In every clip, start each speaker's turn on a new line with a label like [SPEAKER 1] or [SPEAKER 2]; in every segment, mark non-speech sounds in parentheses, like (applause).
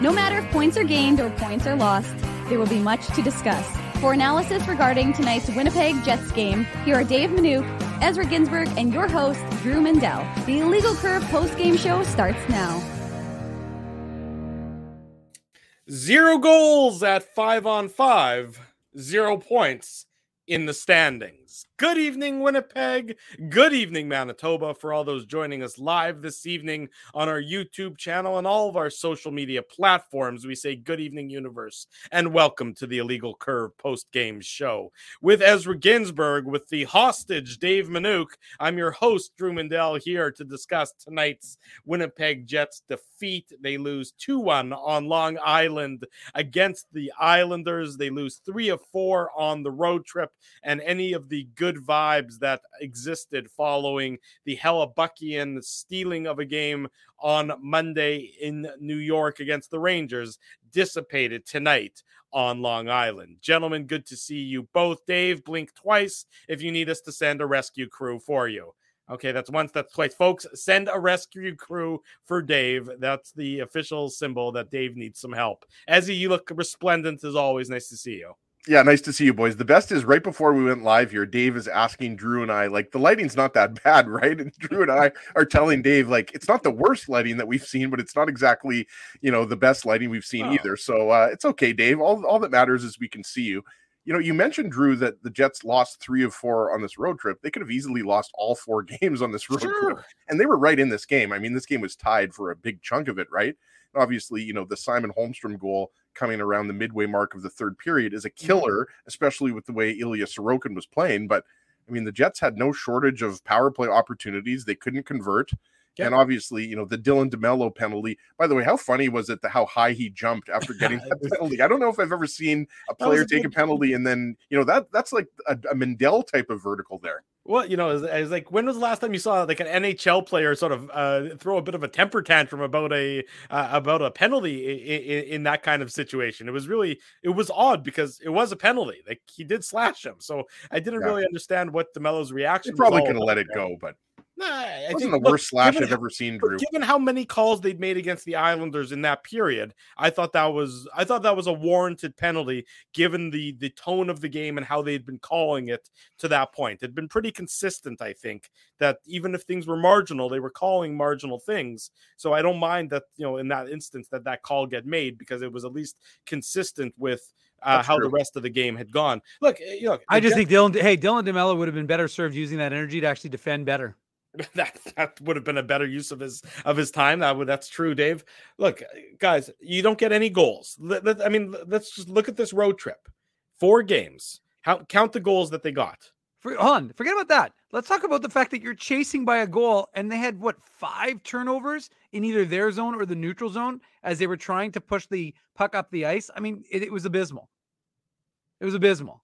[SPEAKER 1] No matter if points are gained or points are lost, there will be much to discuss. For analysis regarding tonight's Winnipeg Jets game, here are Dave Manuk, Ezra Ginsburg, and your host, Drew Mandel. The Illegal Curve post-game show starts now.
[SPEAKER 2] Zero goals at five on five, zero points in the Good evening, Winnipeg. Good evening, Manitoba, for all those joining us live this evening on our YouTube channel and all of our social media platforms. We say good evening, universe, and welcome to the Illegal Curve post game show. With Ezra Ginsburg, with the hostage, Dave Minuk, I'm your host, Drew Mandel, here to discuss tonight's Winnipeg Jets defeat. They lose 2 1 on Long Island against the Islanders. They lose three of four on the road trip, and any of the good vibes that existed following the Hellebuyckian stealing of a game on Monday in New York against the Rangers dissipated tonight on Long Island. Gentlemen, good to see you both. Dave, blink twice if you need us to send a rescue crew for you. Okay, that's once, that's twice. Folks, send a rescue crew for Dave. That's the official symbol that Dave needs some help. Ezzy, you look resplendent as always. Nice to see you.
[SPEAKER 3] Yeah, nice to see you, boys. The best is right before we went live here, Dave is asking Drew and I, like, the lighting's not that (laughs) bad, right? And Drew and I are telling Dave, like, it's not the worst lighting that we've seen, but it's not exactly, you know, the best lighting we've seen oh. either. So uh, it's okay, Dave. All, all that matters is we can see you. You know, you mentioned, Drew, that the Jets lost three of four on this road trip. They could have easily lost all four (laughs) games on this road sure. trip. And they were right in this game. I mean, this game was tied for a big chunk of it, right? Obviously, you know, the Simon Holmstrom goal coming around the midway mark of the third period is a mm-hmm. killer, especially with the way Ilya Sorokin was playing. But I mean, the Jets had no shortage of power play opportunities. They couldn't convert. Yep. And obviously, you know, the Dylan DeMelo penalty. By the way, how funny was it the how high he jumped after (laughs) getting that penalty? I don't know if I've ever seen a player a take a penalty and then, you know, that that's like a, a Mandel type of vertical there.
[SPEAKER 2] Well, you know, it's, like when was the last time you saw like an NHL player sort of uh, throw a bit of a temper tantrum about a uh, about a penalty in, in, in, that kind of situation? It was really it was odd because it was a penalty. Like he did slash him, so I didn't yeah. really understand what DeMelo's reaction.
[SPEAKER 3] They probably could have let it go, but Nah, I wasn't think, the worst slash I've ever seen, Drew.
[SPEAKER 2] Given how many calls they'd made against the Islanders in that period, I thought that was I thought that was a warranted penalty given the the tone of the game and how they'd been calling it to that point. It'd been pretty consistent, I think, that even if things were marginal, they were calling marginal things. So I don't mind that you know in that instance that that call get made because it was at least consistent with uh, how true. the rest of the game had gone. Look, eh, you know,
[SPEAKER 4] I just think Dylan. Hey, Dylan DeMelo would have been better served using that energy to actually defend better. (laughs)
[SPEAKER 2] that that would have been a better use of his of his time. That would that's true, Dave. Look, uh, guys, you don't get any goals. Let, let, I mean, let's just look at this road trip. Four games. How count the goals that they got.
[SPEAKER 4] For, on, forget about that. Let's talk about the fact that you're chasing by a goal, and they had what five turnovers in either their zone or the neutral zone as they were trying to push the puck up the ice. I mean, it, it was abysmal. It was abysmal.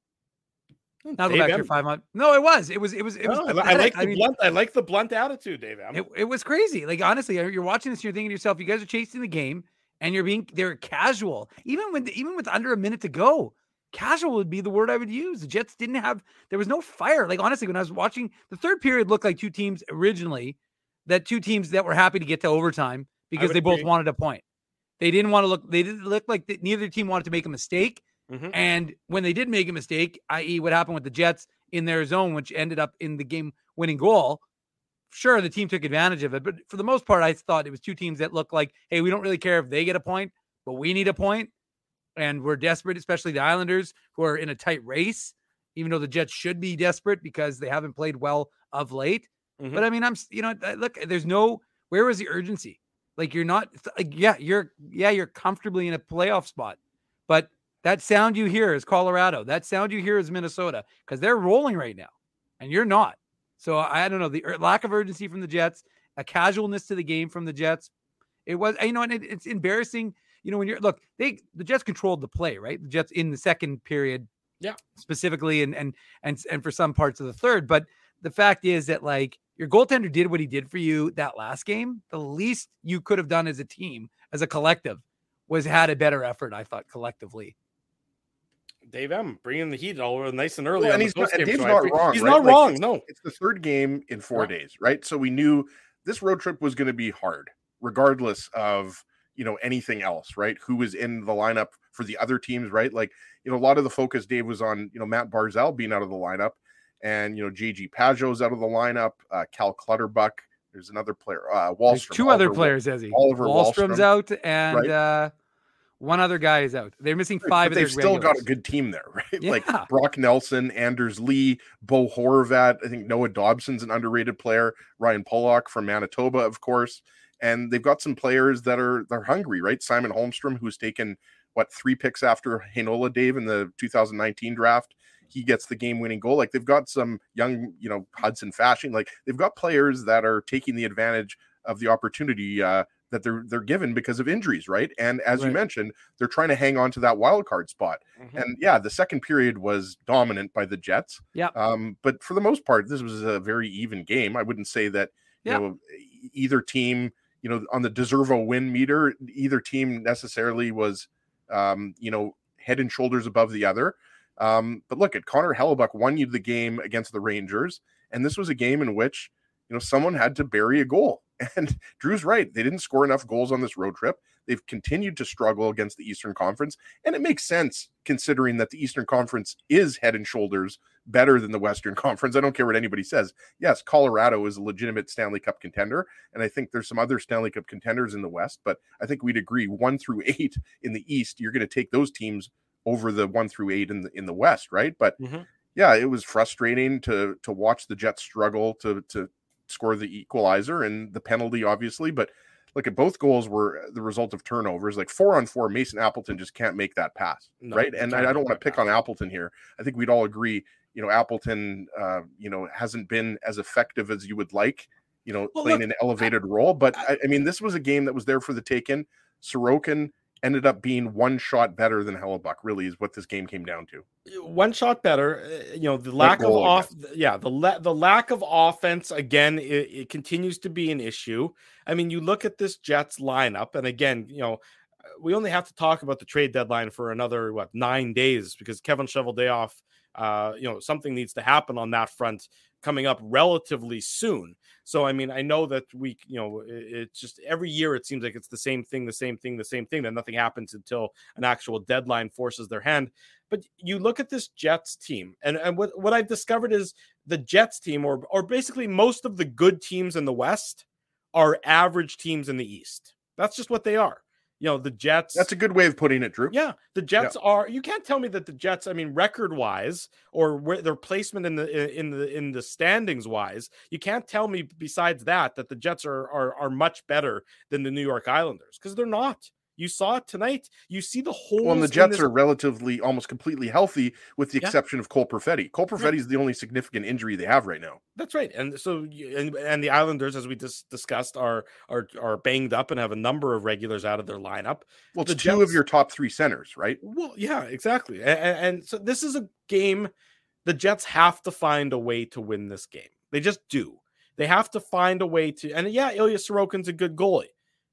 [SPEAKER 4] Now go back to your five month. No, it was. It was. It was. It was.
[SPEAKER 2] I like the I mean, blunt. I like the blunt attitude, Dave.
[SPEAKER 4] It, it was crazy. Like honestly, you're watching this, you're thinking to yourself, you guys are chasing the game, and you're being they're casual. Even with even with under a minute to go, casual would be the word I would use. The Jets didn't have. There was no fire. Like honestly, when I was watching, the third period looked like two teams originally, that two teams that were happy to get to overtime because they both wanted a point. They didn't want to look. They didn't look like the, neither team wanted to make a mistake. Mm-hmm. And when they did make a mistake, i.e., what happened with the Jets in their zone, which ended up in the game winning goal, sure, the team took advantage of it. But for the most part, I thought it was two teams that looked like, hey, we don't really care if they get a point, but we need a point. And we're desperate, especially the Islanders, who are in a tight race, even though the Jets should be desperate because they haven't played well of late. Mm-hmm. But I mean, I'm, you know, look, there's no, where was the urgency? Like you're not, like, yeah, you're, yeah, you're comfortably in a playoff spot, but that sound you hear is Colorado. That sound you hear is Minnesota because they're rolling right now, and you're not. So I don't know the er, lack of urgency from the Jets, a casualness to the game from the Jets. It was, you know, and it, it's embarrassing. You know, when you're look, they the Jets controlled the play, right? The Jets in the second period,
[SPEAKER 2] yeah,
[SPEAKER 4] specifically, and and and and for some parts of the third. But the fact is that like your goaltender did what he did for you that last game. The least you could have done as a team, as a collective, was had a better effort. I thought collectively
[SPEAKER 2] Dave M bringing the heat all over nice and early. Well,
[SPEAKER 3] and
[SPEAKER 2] he's
[SPEAKER 3] not, and Dave's not wrong.
[SPEAKER 2] He's
[SPEAKER 3] right?
[SPEAKER 2] not
[SPEAKER 3] like,
[SPEAKER 2] wrong. No,
[SPEAKER 3] it's the third game in four yeah. days, right? So we knew this road trip was going to be hard, regardless of you know anything else, right? Who was in the lineup for the other teams, right? Like you know a lot of the focus, Dave, was on you know Matt Barzal being out of the lineup, and you know JG Pageau's out of the lineup, uh, Cal Clutterbuck. There's another player, uh, Wahlstrom.
[SPEAKER 4] There's two other
[SPEAKER 3] Oliver-
[SPEAKER 4] players, Ezzy.
[SPEAKER 3] Oliver
[SPEAKER 4] Wahlstrom's
[SPEAKER 3] Wahlstrom,
[SPEAKER 4] out, and
[SPEAKER 3] right?
[SPEAKER 4] uh, one other guy is out. They're missing five.
[SPEAKER 3] but
[SPEAKER 4] of
[SPEAKER 3] they've
[SPEAKER 4] their
[SPEAKER 3] still got a good team there, (laughs) right?
[SPEAKER 4] Yeah.
[SPEAKER 3] Like Brock Nelson, Anders Lee, Bo Horvat. I think Noah Dobson's an underrated player. Ryan Pulock from Manitoba, of course. And they've got some players that are they're hungry, right? Simon Holmstrom, who's taken what three picks after Heinola Dave in the 2019 draft. He gets the game-winning goal. Like they've got some young, you know, Hudson Fasching. Like they've got players that are taking the advantage of the opportunity uh, that they're they're given because of injuries, right? And as you mentioned, they're trying to hang on to that wild card spot. And yeah, the second period was dominant by the Jets.
[SPEAKER 4] Yeah.
[SPEAKER 3] Um, but for the most part, this was a very even game. I wouldn't say that you
[SPEAKER 4] Yep.
[SPEAKER 3] know either team, you know, on the deservo win meter, either team necessarily was um, you know, head and shoulders above the other. Um, but look at Connor Hellebuyck won you the game against the Rangers, and this was a game in which you know someone had to bury a goal. (laughs) And Drew's right; they didn't score enough goals on this road trip. They've continued to struggle against the Eastern Conference, and it makes sense considering that the Eastern Conference is head and shoulders better than the Western (laughs) Conference. I don't care what anybody says. Yes, Colorado is a legitimate Stanley Cup contender, and I think there's some other Stanley Cup contenders in the West, but I think we'd agree one through (laughs) eight in the East, you're going to take those teams over the one through eight in the in the West, right? But
[SPEAKER 2] Mhm.
[SPEAKER 3] yeah, it was frustrating to to watch the Jets struggle to to score the equalizer and the penalty, obviously. But look at both goals were the result of turnovers. Like four on four, Mason Appleton just can't make that pass,
[SPEAKER 2] No,
[SPEAKER 3] right? And I, I don't want to pick
[SPEAKER 2] pass.
[SPEAKER 3] on Appleton here. I think we'd all agree, you know, Appleton, uh, you know, hasn't been as effective as you would like. You know,
[SPEAKER 2] Well,
[SPEAKER 3] playing
[SPEAKER 2] look,
[SPEAKER 3] an elevated role, but I, I mean, this was a game that was there for the taking. Sorokin ended up being one shot better than Hellebuyck. Really, is what this game came down to.
[SPEAKER 2] one shot better. uh, You know the lack of off. Yeah, the la- the lack of offense again. It, it continues to be an issue. I mean, you look at this Jets lineup, and again, you know, we only have to talk about the trade deadline for another what nine days because Kevin Cheveldayoff, uh, you know, something needs to happen on that front coming up relatively soon. So, I mean, I know that we, you know, it, it's just every year it seems like it's the same thing, the same thing, the same thing. That nothing happens until an actual deadline forces their hand. But you look at this Jets team, and, and what, what I've discovered is the Jets team, or or basically most of the good teams in the West, are average teams in the East. That's just what they are. You know, the Jets.
[SPEAKER 3] That's a good way of putting it, Drew.
[SPEAKER 2] Yeah, the Jets are. You can't tell me that the Jets. I mean, record wise, or where their placement in the in the in the standings wise, you can't tell me besides that that the Jets are are are much better than the New York Islanders because they're not. You saw it tonight. You see the whole.
[SPEAKER 3] Well, and the Jets are relatively almost completely healthy, with the
[SPEAKER 2] Yeah.
[SPEAKER 3] exception of Cole Perfetti. Cole Perfetti is the only significant injury they have right now.
[SPEAKER 2] That's right, and so and, and the Islanders, as we just discussed, are are are banged up and have a number of regulars out of their lineup.
[SPEAKER 3] Well,
[SPEAKER 2] The
[SPEAKER 3] two of your top three centers, right?
[SPEAKER 2] Well, yeah, exactly. And, and so this is a game the Jets have to find a way to win this game. They just do. They have to find a way to. And yeah, Ilya Sorokin's a good goalie.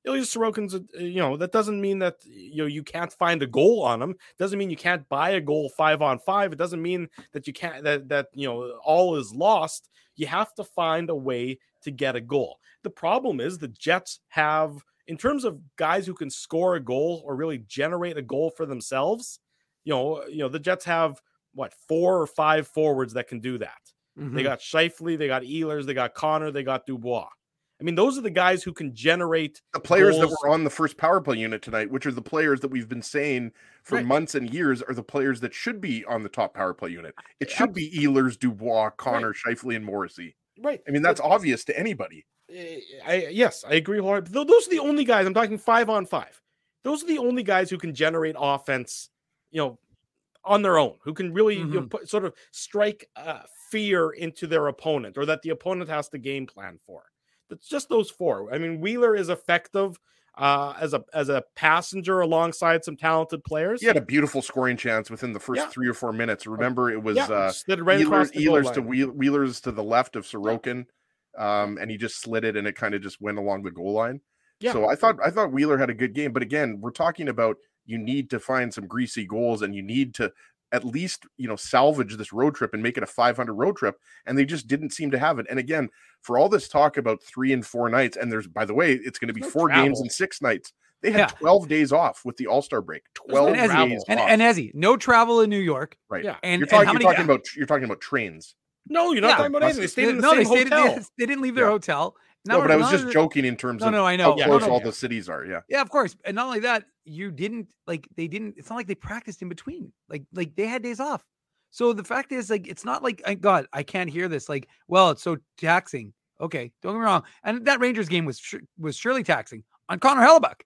[SPEAKER 2] Ilya Sorokin's, a, you know, that doesn't mean that you know you can't find a goal on him. Doesn't mean you can't buy a goal five on five. It doesn't mean that you can't that that you know all is lost. You have to find a way to get a goal. The problem is the Jets have, in terms of guys who can score a goal or really generate a goal for themselves, you know, you know, the Jets have what four or five forwards that can do that.
[SPEAKER 4] Mm-hmm.
[SPEAKER 2] They got Scheifele, they got Ehlers, they got Connor, they got Dubois. I mean, those are the guys who can generate.
[SPEAKER 3] The players that were on the first power play unit tonight, which are the players that we've been saying for
[SPEAKER 2] Right.
[SPEAKER 3] months and years, are the players that should be on the top power play unit. It should be Ehlers, Dubois, Connor, Scheifele, and Morrissey.
[SPEAKER 2] Right.
[SPEAKER 3] I mean, that's obvious to anybody.
[SPEAKER 2] Eh, I yes, I agree. wholeheartedly. Those are the only guys. I'm talking five on five. Those are the only guys who can generate offense. You know, on their own, who can really you know,
[SPEAKER 4] Mhm.
[SPEAKER 2] put, sort of strike uh, fear into their opponent, or that the opponent has to game plan for. It's just those four. I mean, Wheeler is effective uh, as a as a passenger alongside some talented players.
[SPEAKER 3] He had a beautiful scoring chance within the first
[SPEAKER 2] Yeah.
[SPEAKER 3] three or four minutes. Remember, it was
[SPEAKER 2] yeah,
[SPEAKER 3] uh,
[SPEAKER 2] slid right
[SPEAKER 3] Wheeler-
[SPEAKER 2] across the goal
[SPEAKER 3] Ehlers to. Wheel- Wheelers to the left of Sorokin, um, and he just slid it, and it kind of just went along the goal line.
[SPEAKER 2] Yeah.
[SPEAKER 3] So I thought I thought Wheeler had a good game, but again, we're talking about you need to find some greasy goals, and you need to at least you know salvage this road trip and make it a 500 road trip, and they just didn't seem to have it. And again, for all this talk about three and four nights, and there's by the way, it's going to be
[SPEAKER 2] no
[SPEAKER 3] four games
[SPEAKER 2] travel.
[SPEAKER 3] and six nights. They had
[SPEAKER 4] Yeah.
[SPEAKER 3] 12 days off with the All Star break. 12
[SPEAKER 4] and Ezzy,
[SPEAKER 3] days
[SPEAKER 4] and,
[SPEAKER 3] off.
[SPEAKER 4] and Ezzy, no travel in New York.
[SPEAKER 3] right.
[SPEAKER 2] Yeah.
[SPEAKER 4] And,
[SPEAKER 3] you're
[SPEAKER 4] and
[SPEAKER 3] talking,
[SPEAKER 4] how
[SPEAKER 3] you're
[SPEAKER 4] many
[SPEAKER 3] talking about you're talking about trains.
[SPEAKER 2] No, you're not
[SPEAKER 4] Yeah.
[SPEAKER 2] talking about anything. They stayed in the
[SPEAKER 4] no,
[SPEAKER 2] same
[SPEAKER 4] they stayed.
[SPEAKER 2] hotel.
[SPEAKER 4] They, (laughs) they didn't leave their
[SPEAKER 3] Yeah.
[SPEAKER 4] hotel.
[SPEAKER 3] No, but I was just
[SPEAKER 4] only-
[SPEAKER 3] joking in terms
[SPEAKER 4] No,
[SPEAKER 3] of
[SPEAKER 4] no, I
[SPEAKER 3] how
[SPEAKER 4] know.
[SPEAKER 2] Yeah,
[SPEAKER 3] close
[SPEAKER 2] no, no,
[SPEAKER 3] all
[SPEAKER 2] yeah.
[SPEAKER 3] the cities are. Yeah.
[SPEAKER 4] Yeah, of course. And not only that, you didn't like they didn't. It's not like they practiced in between. Like like they had days off. So the fact is, like, it's not like I God, I can't hear this. Like, well, it's so taxing. Okay, don't get me wrong. And that Rangers game was was surely taxing on Connor Hellebuyck.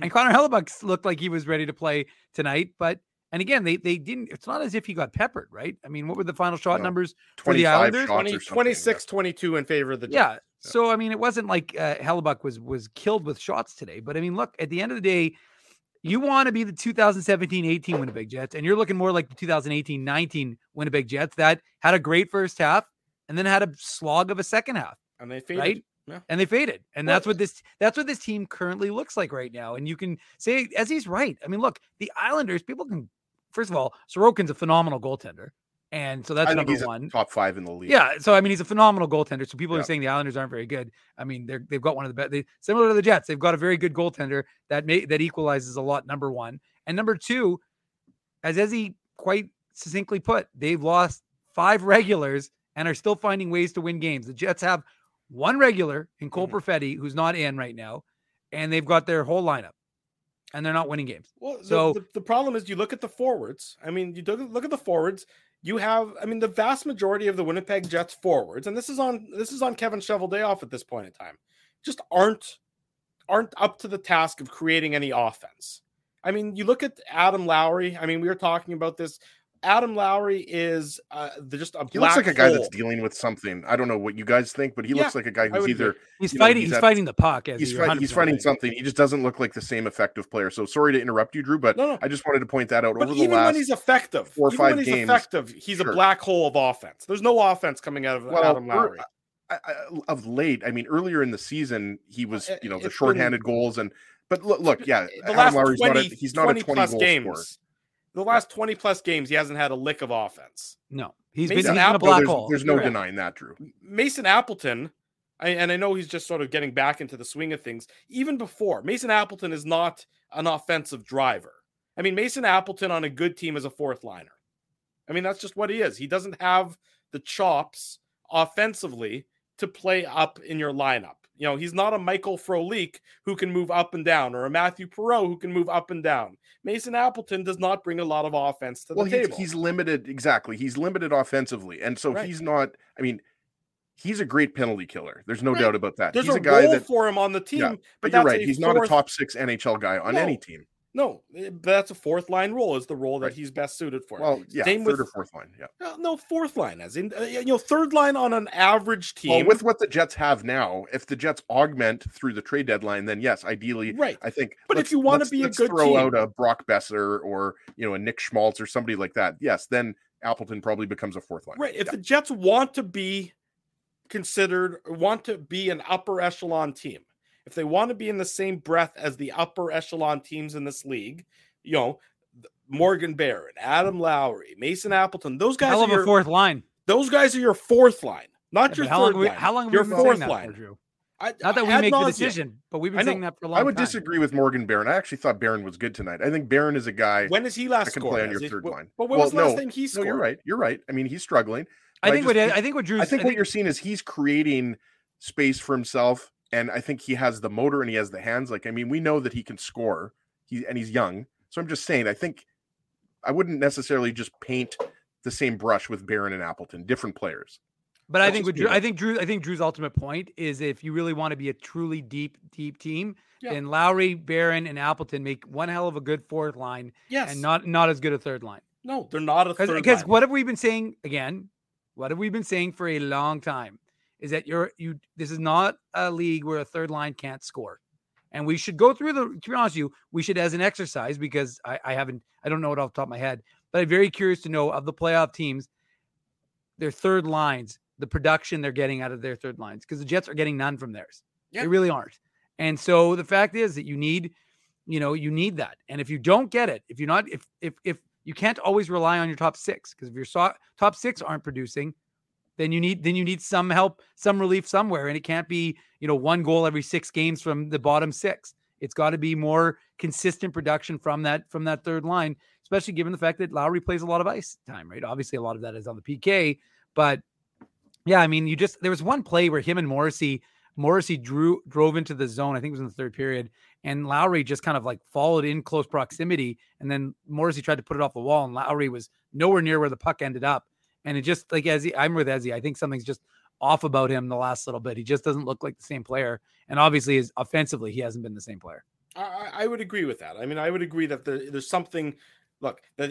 [SPEAKER 4] And (laughs) Connor Hellebuyck looked like he was ready to play tonight. But and again, they they didn't. It's not as if he got peppered, right? I mean, what were the final shot
[SPEAKER 3] No.
[SPEAKER 4] numbers? For the Islanders?
[SPEAKER 3] shots
[SPEAKER 2] 20,
[SPEAKER 3] or something.
[SPEAKER 2] 26 22 in favor of the Jets.
[SPEAKER 4] Yeah. So I mean, it wasn't like uh, Hellebuyck was was killed with shots today. But I mean, look, at the end of the day, you want to be the 2017-18 Winnipeg Jets, and you're looking more like the 2018-19 Winnipeg Jets that had a great first half and then had a slog of a second half,
[SPEAKER 2] And they faded.
[SPEAKER 4] right?
[SPEAKER 2] Yeah.
[SPEAKER 4] And they faded, and
[SPEAKER 2] Well-
[SPEAKER 4] that's what this that's what this team currently looks like right now. And you can say, as he's right. I mean, look, the Islanders. People can first of all, Sorokin's a phenomenal goaltender, and so that's
[SPEAKER 3] I
[SPEAKER 4] number one.
[SPEAKER 3] top five in the league.
[SPEAKER 4] Yeah, so I mean, he's a phenomenal goaltender. So people
[SPEAKER 3] Yeah.
[SPEAKER 4] are saying the Islanders aren't very good. I mean, they're they've got one of the best. They, similar to the Jets, they've got a very good goaltender that may that equalizes a lot. Number one and number two, as Ezzy quite succinctly put, they've lost five (laughs) regulars and are still finding ways to win games. The Jets have one regular in Cole
[SPEAKER 2] Mhm.
[SPEAKER 4] Perfetti, who's not in right now, and they've got their whole lineup, and they're not winning games.
[SPEAKER 2] Well, the,
[SPEAKER 4] So-
[SPEAKER 2] the, the problem is you look at the forwards. I mean, you look, look at the forwards. You have, I mean, the vast majority of the Winnipeg Jets forwards, and this is on this is on Kevin Cheveldayoff at this point in time, just aren't aren't up to the task of creating any offense. I mean, you look at Adam Lowry. I mean, we were talking about this. Adam Lowry is uh, the, just a
[SPEAKER 3] He looks like a guy that's dealing with something. I don't know what you guys think, but he
[SPEAKER 2] Yeah,
[SPEAKER 3] looks like a guy
[SPEAKER 2] I
[SPEAKER 3] who's either.
[SPEAKER 4] He's
[SPEAKER 3] You know,
[SPEAKER 4] fighting.
[SPEAKER 3] he's
[SPEAKER 4] He's,
[SPEAKER 3] at-
[SPEAKER 4] fighting the puck. As
[SPEAKER 3] he's, fight, he's fighting
[SPEAKER 4] right.
[SPEAKER 3] something. He just doesn't look like the same effective player. So sorry to interrupt you, Drew, but
[SPEAKER 2] No, no.
[SPEAKER 3] I just wanted to point that out.
[SPEAKER 2] But
[SPEAKER 3] Over the
[SPEAKER 2] even
[SPEAKER 3] last,
[SPEAKER 2] when he's effective,
[SPEAKER 3] four or
[SPEAKER 2] even
[SPEAKER 3] five
[SPEAKER 2] when he's
[SPEAKER 3] games,
[SPEAKER 2] effective, he's
[SPEAKER 3] sure.
[SPEAKER 2] a black hole of offense. There's no offense coming out of
[SPEAKER 3] Well,
[SPEAKER 2] Adam Lowry.
[SPEAKER 3] I, I, of late, I mean, earlier in the season, he was,
[SPEAKER 2] Uh,
[SPEAKER 3] you know, the
[SPEAKER 2] it's
[SPEAKER 3] shorthanded goals and. But look, look, yeah,
[SPEAKER 2] the
[SPEAKER 3] Adam
[SPEAKER 2] last
[SPEAKER 3] Lowry's
[SPEAKER 2] 20,
[SPEAKER 3] not a, he's not a
[SPEAKER 2] 20
[SPEAKER 3] twenty
[SPEAKER 2] plus
[SPEAKER 3] goal
[SPEAKER 2] games.
[SPEAKER 3] scorer.
[SPEAKER 2] The last 20 plus games, he hasn't had a lick of offense.
[SPEAKER 4] No, he's been,
[SPEAKER 2] Mason
[SPEAKER 4] been a
[SPEAKER 2] Apple,
[SPEAKER 4] black
[SPEAKER 3] there's,
[SPEAKER 4] hole.
[SPEAKER 3] there's no
[SPEAKER 4] You're
[SPEAKER 3] denying that, Drew.
[SPEAKER 2] Mason Appleton, I, and I know he's just sort of getting back into the swing of things. Even before, Mason Appleton is not an offensive driver. I mean, Mason Appleton on a good team is a fourth liner. I mean, that's just what he is. He doesn't have the chops offensively to play up in your lineup. You know, he's not a Michael Frolik who can move up and down or a Mathieu Perreault who can move up and down. Mason Appleton does not bring a lot of offense to the
[SPEAKER 3] Well, he's,
[SPEAKER 2] table.
[SPEAKER 3] he's limited exactly. He's limited offensively, and so
[SPEAKER 2] Right.
[SPEAKER 3] he's not. I mean, he's a great penalty killer. There's no
[SPEAKER 2] Right.
[SPEAKER 3] doubt about that.
[SPEAKER 2] There's
[SPEAKER 3] he's
[SPEAKER 2] a,
[SPEAKER 3] a, guy that.
[SPEAKER 2] for him on the team,
[SPEAKER 3] Yeah,
[SPEAKER 2] but,
[SPEAKER 3] But you're right. He's not a top six NHL guy on
[SPEAKER 2] No.
[SPEAKER 3] any team.
[SPEAKER 2] No, eh, that's a fourth line role is the role that
[SPEAKER 3] Right.
[SPEAKER 2] he's best suited for.
[SPEAKER 3] Well, yeah,
[SPEAKER 2] Same
[SPEAKER 3] third
[SPEAKER 2] with-
[SPEAKER 3] or fourth line. Yeah.
[SPEAKER 2] No, fourth line, as in uh, you know, third line on an average team.
[SPEAKER 3] Well, with what the Jets have now, if the Jets augment through the trade deadline, then yes, ideally,
[SPEAKER 2] right,
[SPEAKER 3] I think.
[SPEAKER 2] But if you wanna
[SPEAKER 3] let's-
[SPEAKER 2] be a good
[SPEAKER 3] throw
[SPEAKER 2] team-
[SPEAKER 3] out a Brock Boeser or you know a Nick Schmaltz or somebody like that, yes, then Appleton probably becomes a fourth line.
[SPEAKER 2] right. If
[SPEAKER 3] Yeah.
[SPEAKER 2] the Jets want to be considered, want to be an upper echelon team, if they want to be in the same breath as the upper echelon teams in this league, you know, Morgan Barron, Adam Lowry, Mason Appleton, those guys
[SPEAKER 4] Hell
[SPEAKER 2] are
[SPEAKER 4] of a
[SPEAKER 2] your,
[SPEAKER 4] fourth line.
[SPEAKER 2] those guys are your fourth line, not
[SPEAKER 4] Yeah,
[SPEAKER 2] your
[SPEAKER 4] but how long,
[SPEAKER 2] third
[SPEAKER 4] we,
[SPEAKER 2] line.
[SPEAKER 4] how long have
[SPEAKER 2] your
[SPEAKER 4] we been saying
[SPEAKER 2] fourth
[SPEAKER 4] that
[SPEAKER 2] line.
[SPEAKER 4] for, Drew?
[SPEAKER 2] I,
[SPEAKER 4] Not that we make the
[SPEAKER 2] nauseam.
[SPEAKER 4] decision, but we've been saying that for a long time.
[SPEAKER 3] I would
[SPEAKER 4] time.
[SPEAKER 3] disagree with Morgan Barron. I actually thought Barron was good tonight. I think Barron is a guy.
[SPEAKER 2] When has he
[SPEAKER 3] that
[SPEAKER 2] last
[SPEAKER 3] can
[SPEAKER 2] scored?
[SPEAKER 3] play on your
[SPEAKER 2] he-
[SPEAKER 3] third
[SPEAKER 2] wh-
[SPEAKER 3] line.
[SPEAKER 2] But when
[SPEAKER 3] Well,
[SPEAKER 2] was the last
[SPEAKER 3] no,
[SPEAKER 2] time he
[SPEAKER 3] No,
[SPEAKER 2] scored?
[SPEAKER 3] you're right. You're right. I mean, he's struggling.
[SPEAKER 4] I
[SPEAKER 3] I
[SPEAKER 4] think
[SPEAKER 3] just
[SPEAKER 4] what
[SPEAKER 3] think-
[SPEAKER 4] I think what Drew's
[SPEAKER 3] I think what you're seeing is he's creating space for himself, and I think he has the motor and he has the hands. Like, I mean, we know that he can score. He and he's young, so I'm just saying. I think I wouldn't necessarily just paint the same brush with Barron and Appleton, different players.
[SPEAKER 4] But I think
[SPEAKER 3] just
[SPEAKER 4] what
[SPEAKER 3] me,
[SPEAKER 4] Drew. I think Drew, I think Drew's ultimate point is if you really want to be a truly deep, deep team,
[SPEAKER 2] Yeah.
[SPEAKER 4] then Lowry, Barron, and Appleton make one hell of a good fourth line
[SPEAKER 2] Yes.
[SPEAKER 4] and not not as good a third line.
[SPEAKER 2] no, they're not a third
[SPEAKER 4] Because
[SPEAKER 2] line.
[SPEAKER 4] what have we been saying again? What have we been saying for a long time? Is that you're you? This is not a league where a third line can't score, and we should go through the. To be honest with you, we should as an exercise because I, I haven't, I don't know it off the top of my head, but I'm very curious to know of the playoff teams, their third lines, the production they're getting out of their third lines, because the Jets are getting none from theirs.
[SPEAKER 2] Yeah.
[SPEAKER 4] They really aren't. And so the fact is that you need, you know, you need that. And if you don't get it, if you're not, if if if you can't always rely on your top six, because if your so- top six aren't producing, then you need then you need some help, some relief somewhere, and it can't be you know one goal every six games from the bottom six. It's got to be more consistent production from that from that third line, especially given the fact that Lowry plays a lot of ice time, right? Obviously, a lot of that is on the PK, but yeah, I mean, you just there was one play where him and Morrissey Morrissey drew drove into the zone. I think it was in the third period, and Lowry just kind of like followed in close proximity, and then Morrissey tried to put it off the wall, and Lowry was nowhere near where the puck ended up. And it just like as I'm with Ezzy, I think something's just off about him the last little bit. He just doesn't look like the same player, and obviously, is offensively, he hasn't been the same player.
[SPEAKER 2] I, I would agree with that. I mean, I would agree that there, there's something look that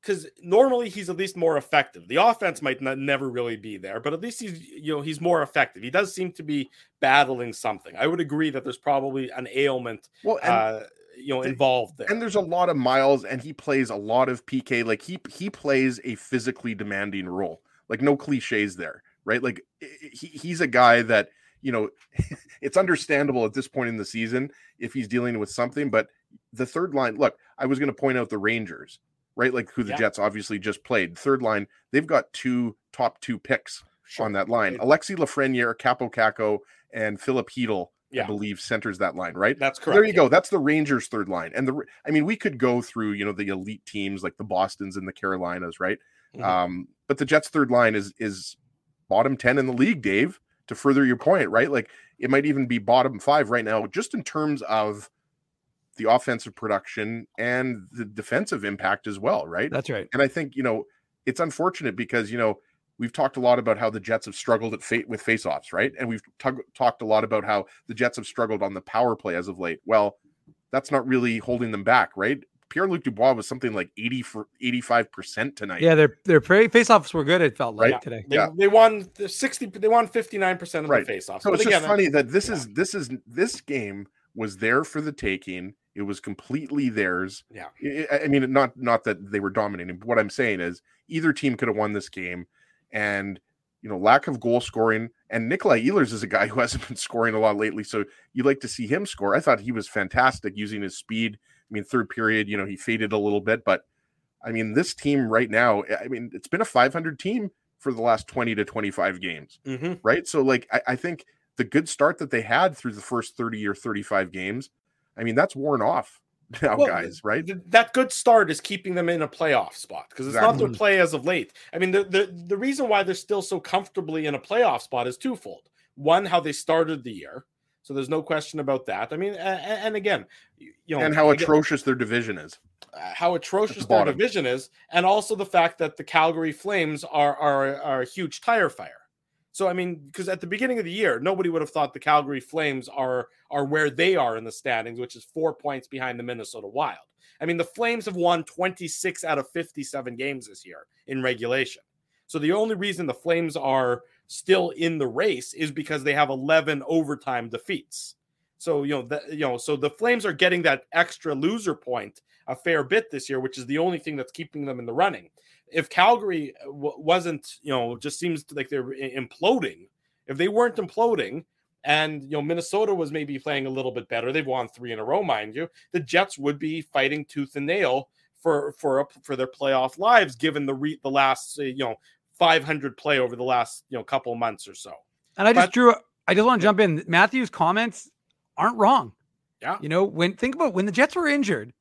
[SPEAKER 2] because normally he's at least more effective. The offense might not never really be there, but at least he's you know he's more effective. He does seem to be battling something. I would agree that there's probably an ailment.
[SPEAKER 3] Well, and,
[SPEAKER 2] uh, you know, involved there.
[SPEAKER 3] And there's a lot of miles, and he plays a lot of PK. Like he he plays a physically demanding role. Like no cliches there, right? Like he, he's a guy that you know (laughs) it's understandable at this point in the season if he's dealing with something, but the third line, look, I was going to point out the Rangers, right? Like who the yeah. Jets obviously just played. Third line, they've got two top two picks sure. on that line. Alexi Lafreniere, Kaapo Kakko, and Filip Chytil, yeah. I believe, centers that line, right?
[SPEAKER 2] That's correct.
[SPEAKER 3] There you yeah. go. That's the Rangers third line. And the I mean, we could go through, you know, the elite teams like the Bostons and the Carolinas, right? Mm-hmm. Um, but the Jets third line is is bottom 10 in the league, Dave, to further your point, right? Like it might even be bottom five right now, just in terms of the offensive production and the defensive impact as well, right?
[SPEAKER 4] That's right.
[SPEAKER 3] And I think, you know, it's unfortunate because, you know, we've talked a lot about how the Jets have struggled at fate with faceoffs, right? And we've t- talked a lot about how the Jets have struggled on the power play as of late. Well, that's not really holding them back, right? Pierre Luc Dubois was something like 80 for 85% tonight.
[SPEAKER 4] Yeah, their their faceoffs were good, it felt like right? today.
[SPEAKER 2] They, yeah. they won 60 they won 59% of right. the faceoffs.
[SPEAKER 3] So but it's again, just funny that this yeah. is this is this game was there for the taking. It was completely theirs.
[SPEAKER 2] Yeah.
[SPEAKER 3] I mean, not not that they were dominating, but what I'm saying is either team could have won this game. And you know, lack of goal scoring. And Nikolai Ehlers is a guy (laughs) who hasn't been scoring a lot lately. So you like to see him score. I thought he was fantastic using his speed. I mean, third period, you know, he faded a little bit, but I mean, this team right now, I mean, it's been a 500 team for the last 20 to 25 games,
[SPEAKER 2] mm-hmm.
[SPEAKER 3] right? So, like, I, I think the good start that they had through the first 30 or 35 games I mean, that's worn off (laughs) now, well, guys, right?
[SPEAKER 2] Th- that good start is keeping them in a playoff spot because it's exactly. not their play as of late. I mean, the, the the reason why they're still so comfortably in a playoff spot is twofold. One, how they started the year. So there's no question about that. I mean, and, and again, you know,
[SPEAKER 3] and how atrocious their division is.
[SPEAKER 2] Uh, how atrocious the their division is, and also the fact that the Calgary Flames are are, are a huge tire fire. So I mean, because at the beginning of the year, nobody would have thought the Calgary Flames are are where they are in the standings, which is four points behind the Minnesota Wild. I mean, the Flames have won 26 out of 57 games this year in regulation. So the only reason the Flames are still in the race is because they have 11 overtime defeats. So you know that you know, so the Flames are getting that extra loser point a fair bit this year, which is the only thing that's keeping them in the running if Calgary uh, w- wasn't, you know, just seems like they're imploding. If they weren't imploding, and you know Minnesota was maybe playing a little bit better, they've won three in a row, mind you. The Jets would be fighting tooth and nail for for a, for their playoff lives, given the re, the last you know 500 play over the last you know couple months or so.
[SPEAKER 4] And I just but, drew. I just want to jump in. Matthew's comments aren't wrong.
[SPEAKER 2] Yeah.
[SPEAKER 4] You know, when think about when the Jets were injured,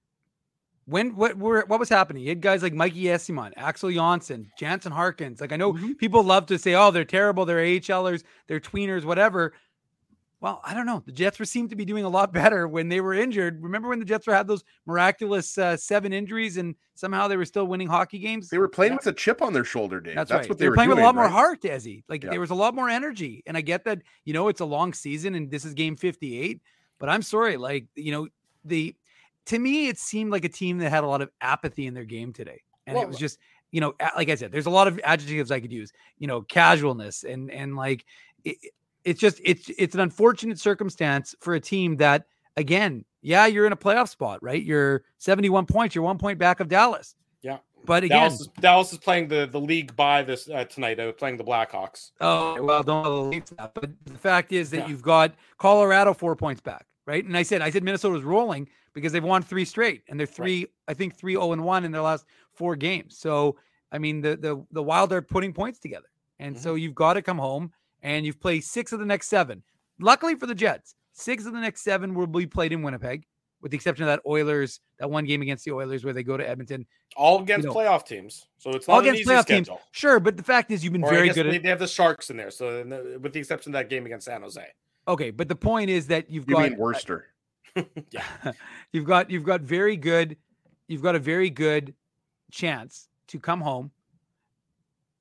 [SPEAKER 4] when what were what was happening? You had guys like Mikey Eyssimont, Axel Jonsson, Jansen Harkins. Like I know mm-hmm. people love to say, "Oh, they're terrible, they're AHLers, they're tweeners, whatever." Well, I don't know. The Jets were seemed to be doing a lot (laughs) better when they were injured. Remember when the Jets were had those miraculous uh, seven injuries and somehow they were still winning hockey games?
[SPEAKER 3] They were playing yeah. with a chip on their shoulder, Dave.
[SPEAKER 4] That's, That's right. what they, they were, playing doing, with a lot right? more heart, Desi. Like yeah. there was a lot more energy. And I get that, you know, it's a long season and this is game 58, but I'm sorry, like, you know, the to me, it seemed like a team that had a lot of apathy in their game today. And well, it was just, you know, like I said, there's a lot of adjectives I could use, you know, casualness and, and like, it, it's just, it's, it's an unfortunate circumstance for a team that, again, yeah, you're in a playoff spot, right? You're 71 points, you're one point back of Dallas.
[SPEAKER 2] Yeah.
[SPEAKER 4] But again,
[SPEAKER 2] Dallas is, Dallas is playing the, the league by this uh, tonight. They're playing the Blackhawks.
[SPEAKER 4] Oh, well, don't believe that. But the fact is that yeah. you've got Colorado four points back, right? And I said, I said Minnesota's rolling because they've won three straight and they're three, right. I think three zero and one in their last four games. So I mean, the the the Wild are putting points together, and mm-hmm. so you've got to come home and you've played six of the next seven. Luckily for the Jets, Six of the next seven will be played in Winnipeg, with the exception of that Oilers, that one game against the Oilers where they go to Edmonton.
[SPEAKER 2] All against
[SPEAKER 4] know,
[SPEAKER 2] playoff teams, so it's not
[SPEAKER 4] All
[SPEAKER 2] an
[SPEAKER 4] against
[SPEAKER 2] easy
[SPEAKER 4] playoff
[SPEAKER 2] schedule.
[SPEAKER 4] teams. Sure, but the fact is, you've been
[SPEAKER 2] Or
[SPEAKER 4] very good
[SPEAKER 2] they,
[SPEAKER 4] at.
[SPEAKER 2] they have the Sharks in there, so in the- with the exception of that game against San Jose.
[SPEAKER 4] Okay, but the point is that you've
[SPEAKER 3] You
[SPEAKER 4] got
[SPEAKER 3] mean Worcester? (laughs)
[SPEAKER 2] yeah, (laughs)
[SPEAKER 4] you've got you've got very good you've got a very good chance to come home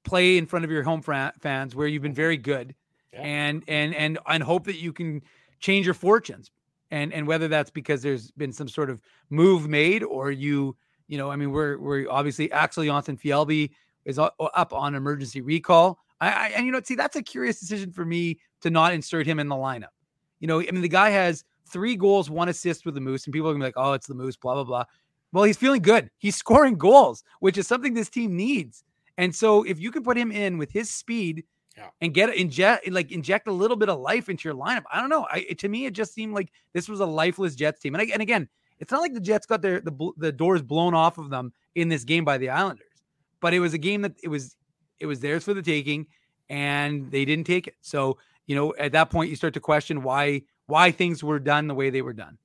[SPEAKER 4] play in front of your home fra- fans where you've been very good
[SPEAKER 2] Yeah.
[SPEAKER 4] and and and and hope that you can change your fortunes. And and whether that's because there's been some sort of move made or you you know i mean we're we're obviously axel Jonsson-Fjallby is up on emergency recall. I, I and you know see that's a curious decision for me to not insert him in the lineup. You know i mean the guy has three goals one assist with the moose and people are gonna be like oh it's the moose blah blah blah well he's feeling good he's (laughs) scoring goals which is something this team needs and so if you can put him in with his speed
[SPEAKER 2] Yeah.
[SPEAKER 4] and get inject like inject a little bit of life into your lineup, I don't know. I to me it just seemed like this was a lifeless Jets team. And, I, and again, it's not like the Jets got their the the doors blown off of them in this game by the Islanders, but it was a game that it was it was theirs for the taking, and they didn't take it. So you know at that point you start to question why why things were done the way they were done.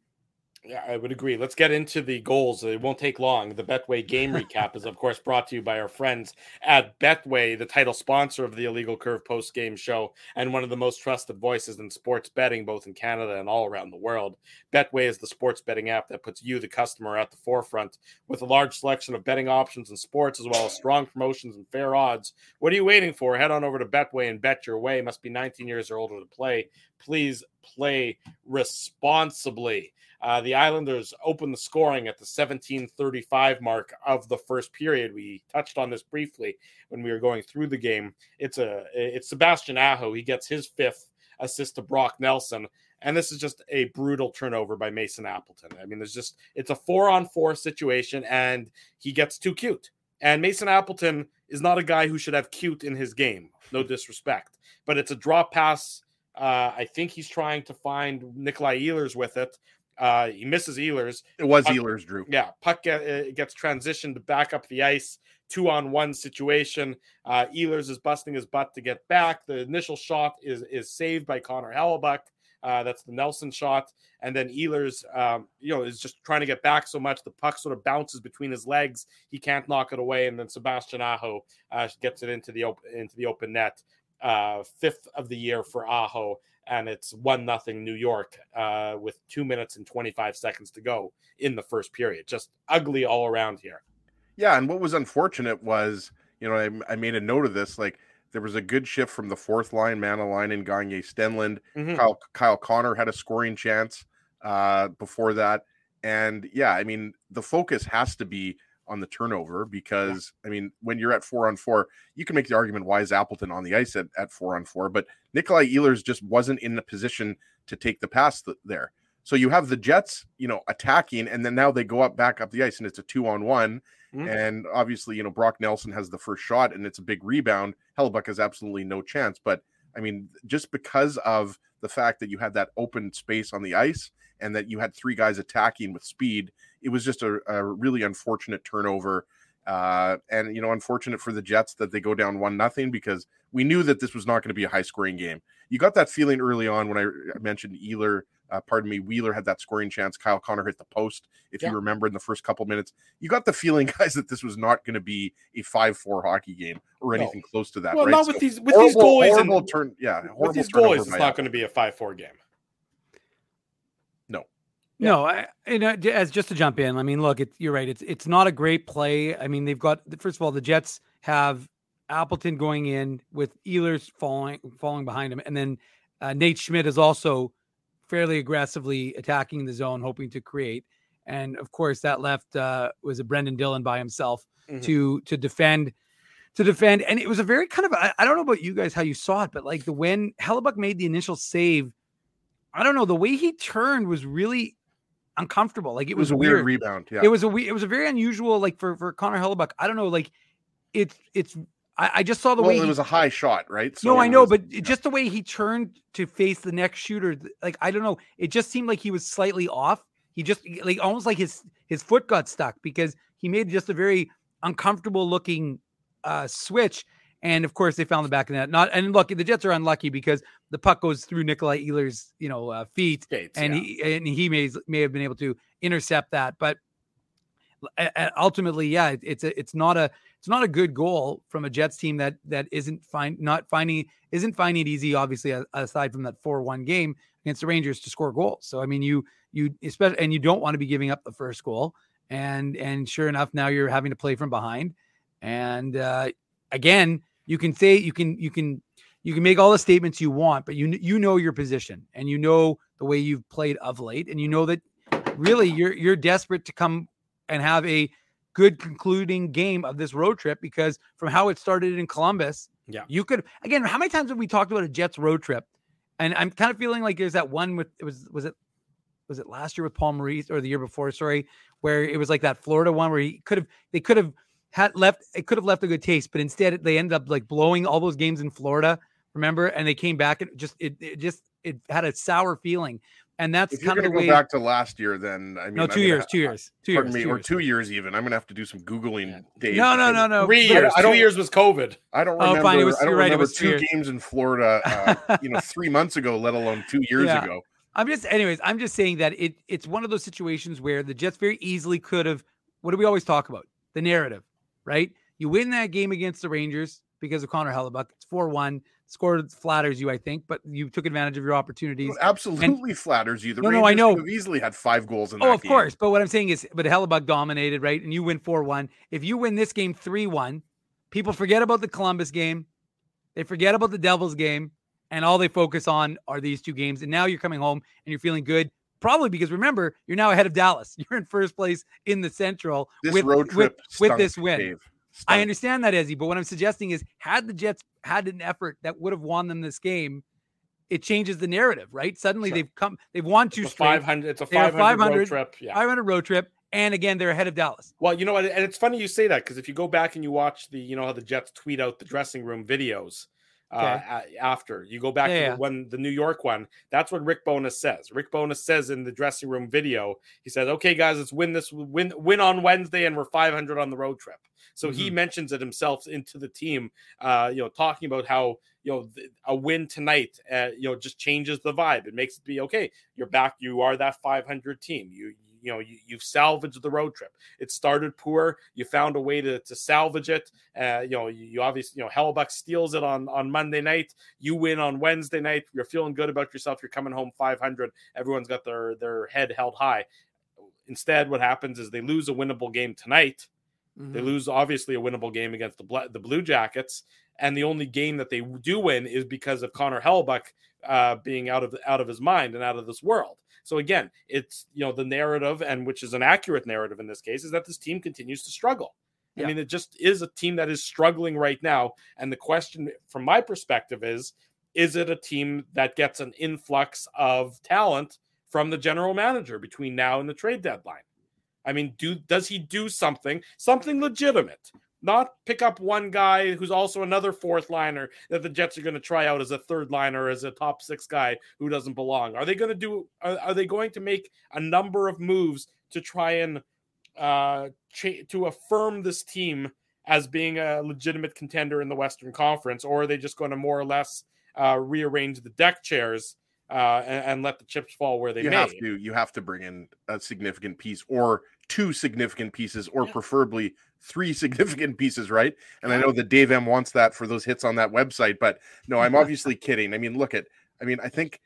[SPEAKER 2] Yeah, I would agree. Let's get into the goals. It won't take long. The Betway game (laughs) recap is, of course, brought to you by our friends at Betway, the title sponsor of the Illegal Curve post game show and one of the most trusted voices in sports betting, both in Canada and all around the world. Betway is the sports betting app that puts you, the customer, at the forefront with a large selection of betting options in sports, as well as strong promotions and fair odds. What are you waiting for? Head on over to Betway and bet your way. Must be 19 years or older to play. Please play responsibly. Uh, the Islanders open the scoring at the 17:35 mark of the first period. We touched on this briefly when we were going through the game. It's a it's Sebastian Aho. He gets his fifth assist to Brock Nelson, and this is just a brutal turnover by Mason Appleton. I mean, there's just it's a four on four situation, and he gets too cute. And Mason Appleton is not a guy who should have cute in his game. No (laughs) disrespect, but it's a drop pass. Uh, I think he's trying to find Nikolai Ehlers with it. Uh, he misses Ehlers.
[SPEAKER 3] It was
[SPEAKER 2] Puck-
[SPEAKER 3] Ehlers, Drew.
[SPEAKER 2] Yeah, puck get, uh, gets transitioned back up the ice, two on one situation. Uh, Ehlers is busting his butt to get back. The initial shot is is saved by Connor Hellebuyck. Uh, that's the Nelson shot, and then Ehlers, um, you know, is just trying to get back so much the puck sort of bounces between his legs. He can't knock it away, and then Sebastian Aho uh, gets it into the open into the open net. Uh, fifth of the year for Aho, and it's one nothing New York uh, with two minutes and twenty five seconds to go in the first period. Just ugly all around here.
[SPEAKER 3] Yeah, and what was unfortunate was, you know, I, I made a note of this. Like there was a good shift from the fourth line, Mäenalanen, Gagne, Stenlund.
[SPEAKER 2] Mhm.
[SPEAKER 3] Kyle Kyle Connor had a scoring chance uh, before that, and yeah, I mean the focus has to be on the turnover because I mean when you're at four on four, you can make the argument why is Appleton on the ice at, at four on four, but Nikolai Ehlers just wasn't in the position to take the pass th- there. So you have the Jets, you know, attacking, and then now they go up back up the ice, and it's a two on one.
[SPEAKER 2] Mhm.
[SPEAKER 3] And obviously, you know, Brock Nelson has the first shot, and it's a big rebound. Hellebuyck has absolutely no chance. But I mean, just because of the fact that you had that open space on the ice and that you had three guys attacking with speed, it was just a, a really unfortunate turnover. Uh, and you know, unfortunate for the Jets that they go down one nothing because we knew that this was not going to be a high scoring game. You got that feeling early on when I mentioned Ealer, uh, pardon me, Wheeler had that scoring chance. Kyle Connor hit the post. If
[SPEAKER 2] Yeah.
[SPEAKER 3] you remember in the first couple minutes, you got the feeling, (laughs) guys, that this was not going to be a five-four hockey game or
[SPEAKER 2] No.
[SPEAKER 3] anything close to that.
[SPEAKER 2] Well,
[SPEAKER 3] right?
[SPEAKER 2] not
[SPEAKER 3] So
[SPEAKER 2] with these with these
[SPEAKER 3] horrible-
[SPEAKER 2] goalies
[SPEAKER 3] horrible
[SPEAKER 2] and
[SPEAKER 3] turn. Yeah,
[SPEAKER 2] with
[SPEAKER 3] horrible
[SPEAKER 2] these goalies, it's not going to be a five four game.
[SPEAKER 4] No, No, I, and j- as just to jump in, I mean, look, it's you're right. It's it's not a great play. I mean, they've got first of all, the Jets have Appleton going in with Ehlers falling falling behind him, and then uh, Nate Schmidt is also fairly aggressively attacking the zone, hoping to create. And of course, that left uh, was a Brendan Dillon by himself
[SPEAKER 2] Mhm.
[SPEAKER 4] to to defend to defend. And it was a very kind of I, I don't know about you guys how you saw it, but like the when Hellebuyck made the initial save, I don't know the way he turned was really uncomfortable. Like it,
[SPEAKER 3] It was a weird, rebound. Yeah,
[SPEAKER 4] It was a we- it was a very unusual like for for Connor Hellebuyck. I don't know like it's it's I, I just saw the
[SPEAKER 3] well,
[SPEAKER 4] way
[SPEAKER 3] it
[SPEAKER 4] he-
[SPEAKER 3] was a high shot, right?
[SPEAKER 4] no, I know,
[SPEAKER 3] was-
[SPEAKER 4] but it- just the way he turned to face the next shooter, like I don't know, it just seemed like he was slightly off. He just like almost like his his foot got stuck because he made just a very uncomfortable looking uh switch. And of course, they found the back of that. Not and look, the Jets are unlucky because the puck goes through Nikolai Ehlers, you know, uh, feet, and
[SPEAKER 2] yeah.
[SPEAKER 4] he and he may may have been able to intercept that. But ultimately, yeah, it's a, it's not a it's not a good goal from a Jets team that that isn't find not finding isn't finding it easy. Obviously, aside from that four one game against the Rangers to score goals. So I mean, you you especially and you don't want to be giving up the first goal. And and sure enough, now you're having to play from behind. And uh, again, you can say you can you can you can make all the statements you want, but you you know your position and you know the way you've played of late, and you know that really you're you're desperate to come and have a good concluding game of this road trip because from how it started in Columbus,
[SPEAKER 2] Yeah.
[SPEAKER 4] you could again. How many times have we talked about a Jets road trip? And I'm kind of feeling like there's that one with it was was it was it last year with Paul Maurice or the year before? Sorry, where it was like that Florida one where he could have they could have had left it could have left a good taste, but instead they ended up like blowing all those games in Florida. Remember, and they came back and just it, it just it had a sour feeling, and that's
[SPEAKER 3] If you're
[SPEAKER 4] kind of
[SPEAKER 3] going
[SPEAKER 4] the
[SPEAKER 3] to
[SPEAKER 4] way.
[SPEAKER 3] go back to last year, then I mean,
[SPEAKER 4] no,
[SPEAKER 3] I'm
[SPEAKER 4] two
[SPEAKER 3] gonna
[SPEAKER 4] years,
[SPEAKER 3] ha-
[SPEAKER 4] two years, two
[SPEAKER 3] Pardon
[SPEAKER 4] years,
[SPEAKER 3] me,
[SPEAKER 4] two
[SPEAKER 3] or
[SPEAKER 4] years.
[SPEAKER 3] two years even. I'm going to have to do some googling.
[SPEAKER 2] Yeah.
[SPEAKER 3] Dave,
[SPEAKER 4] No, no, no, no.
[SPEAKER 2] Three
[SPEAKER 3] I don't-
[SPEAKER 2] years.
[SPEAKER 3] I
[SPEAKER 2] Two
[SPEAKER 3] don't-
[SPEAKER 2] years was COVID.
[SPEAKER 3] I don't
[SPEAKER 4] Oh,
[SPEAKER 3] remember.
[SPEAKER 4] fine, it was-
[SPEAKER 3] I don't
[SPEAKER 4] you're right, it
[SPEAKER 3] remember
[SPEAKER 4] was two
[SPEAKER 3] two
[SPEAKER 4] years.
[SPEAKER 3] games in Florida. Uh, (laughs) you know, three months ago, let alone two years
[SPEAKER 4] Yeah.
[SPEAKER 3] ago.
[SPEAKER 4] I'm just, anyways, I'm just saying that it it's one of those situations where the Jets very easily could have. What do we always talk about? The narrative, right? You win that game against the Rangers because of Connor Hellebuyck. It's four one. Score flatters you, I think, but you took advantage of your opportunities.
[SPEAKER 3] It absolutely flatters you. The
[SPEAKER 4] No,
[SPEAKER 3] Rangers
[SPEAKER 4] no, I know.
[SPEAKER 3] easily had five goals in
[SPEAKER 4] Oh, of
[SPEAKER 3] game.
[SPEAKER 4] course. But what I'm saying is, but Hellebuyck dominated, right? And you win 4 1. If you win this game 3 1, people forget about the Columbus game. They forget about the Devils game. And all they focus on are these two games. And now you're coming home and you're feeling good. Probably because remember, you're now ahead of Dallas. (laughs) You're in first place in the Central
[SPEAKER 3] This
[SPEAKER 4] with,
[SPEAKER 3] road
[SPEAKER 4] with,
[SPEAKER 3] trip
[SPEAKER 4] with
[SPEAKER 3] stunk,
[SPEAKER 4] this win.
[SPEAKER 3] Dave.
[SPEAKER 4] I understand that, Ezzy, but what I'm suggesting is had the Jets had an effort that would have won them this game, it changes the narrative, right? Suddenly
[SPEAKER 2] Sure.
[SPEAKER 4] they've come, they've won two
[SPEAKER 2] It's
[SPEAKER 4] straight,
[SPEAKER 2] 500. It's a 500,
[SPEAKER 4] 500.
[SPEAKER 2] road trip. Yeah.
[SPEAKER 4] 500 road trip, and again they're ahead of Dallas.
[SPEAKER 2] Well, you know what? And it's funny you say that because if you go back and you watch the, you know, how the Jets tweet out the dressing room videos uh, after you go back
[SPEAKER 4] Yeah,
[SPEAKER 2] to
[SPEAKER 4] yeah.
[SPEAKER 2] the the New York one, that's what Rick Bowness says. Rick Bowness says in the dressing room video, he says, "Okay, guys, let's win this, win, win on Wednesday, and we're 500 on the road trip." So he
[SPEAKER 4] Mm-hmm.
[SPEAKER 2] mentions it himself into the team, uh, you know, talking about how you know a win tonight, uh, you know, just changes the vibe. It makes it be okay. You're back. You are that 500 team. You you know you, you've salvaged the road trip. It started poor. You found a way to, to salvage it. Uh, you know you, you obviously you know Hellebuyck steals it on on Monday night. You win on Wednesday night. You're feeling good about yourself. You're coming home 500. Everyone's got their their head held high. Instead, what happens is they lose a winnable game tonight. They
[SPEAKER 4] Mm-hmm.
[SPEAKER 2] lose obviously a winnable game against the the Blue Jackets, and the only game that they do win is because of Connor Hellebuyck uh, being out of out of his mind and out of this world. So again, it's you know the narrative, and which is an accurate narrative in this case, is that this team continues to struggle.
[SPEAKER 4] Yeah.
[SPEAKER 2] I mean, it just is a team that is struggling right now. And the question, from my perspective, is: Is it a team that gets an influx of talent from the general manager between now and the trade deadline? I mean, do does he do something, something legitimate? Not pick up one guy who's also another fourth liner that the Jets are going to try out as a third liner, as a top six guy who doesn't belong. Are they going to do? Are, are they going to make a number of moves to try and uh, cha- to affirm this team as being a legitimate contender in the Western Conference, or are they just going to more or less uh, rearrange the deck chairs uh, and, and let the chips fall where they
[SPEAKER 3] you
[SPEAKER 2] may?
[SPEAKER 3] have to you have to bring in a significant piece or two significant pieces or
[SPEAKER 2] Yeah.
[SPEAKER 3] preferably three (laughs) significant pieces right and i know that dave m wants that for those hits on that website but no i'm (laughs) obviously kidding i mean look at i mean i think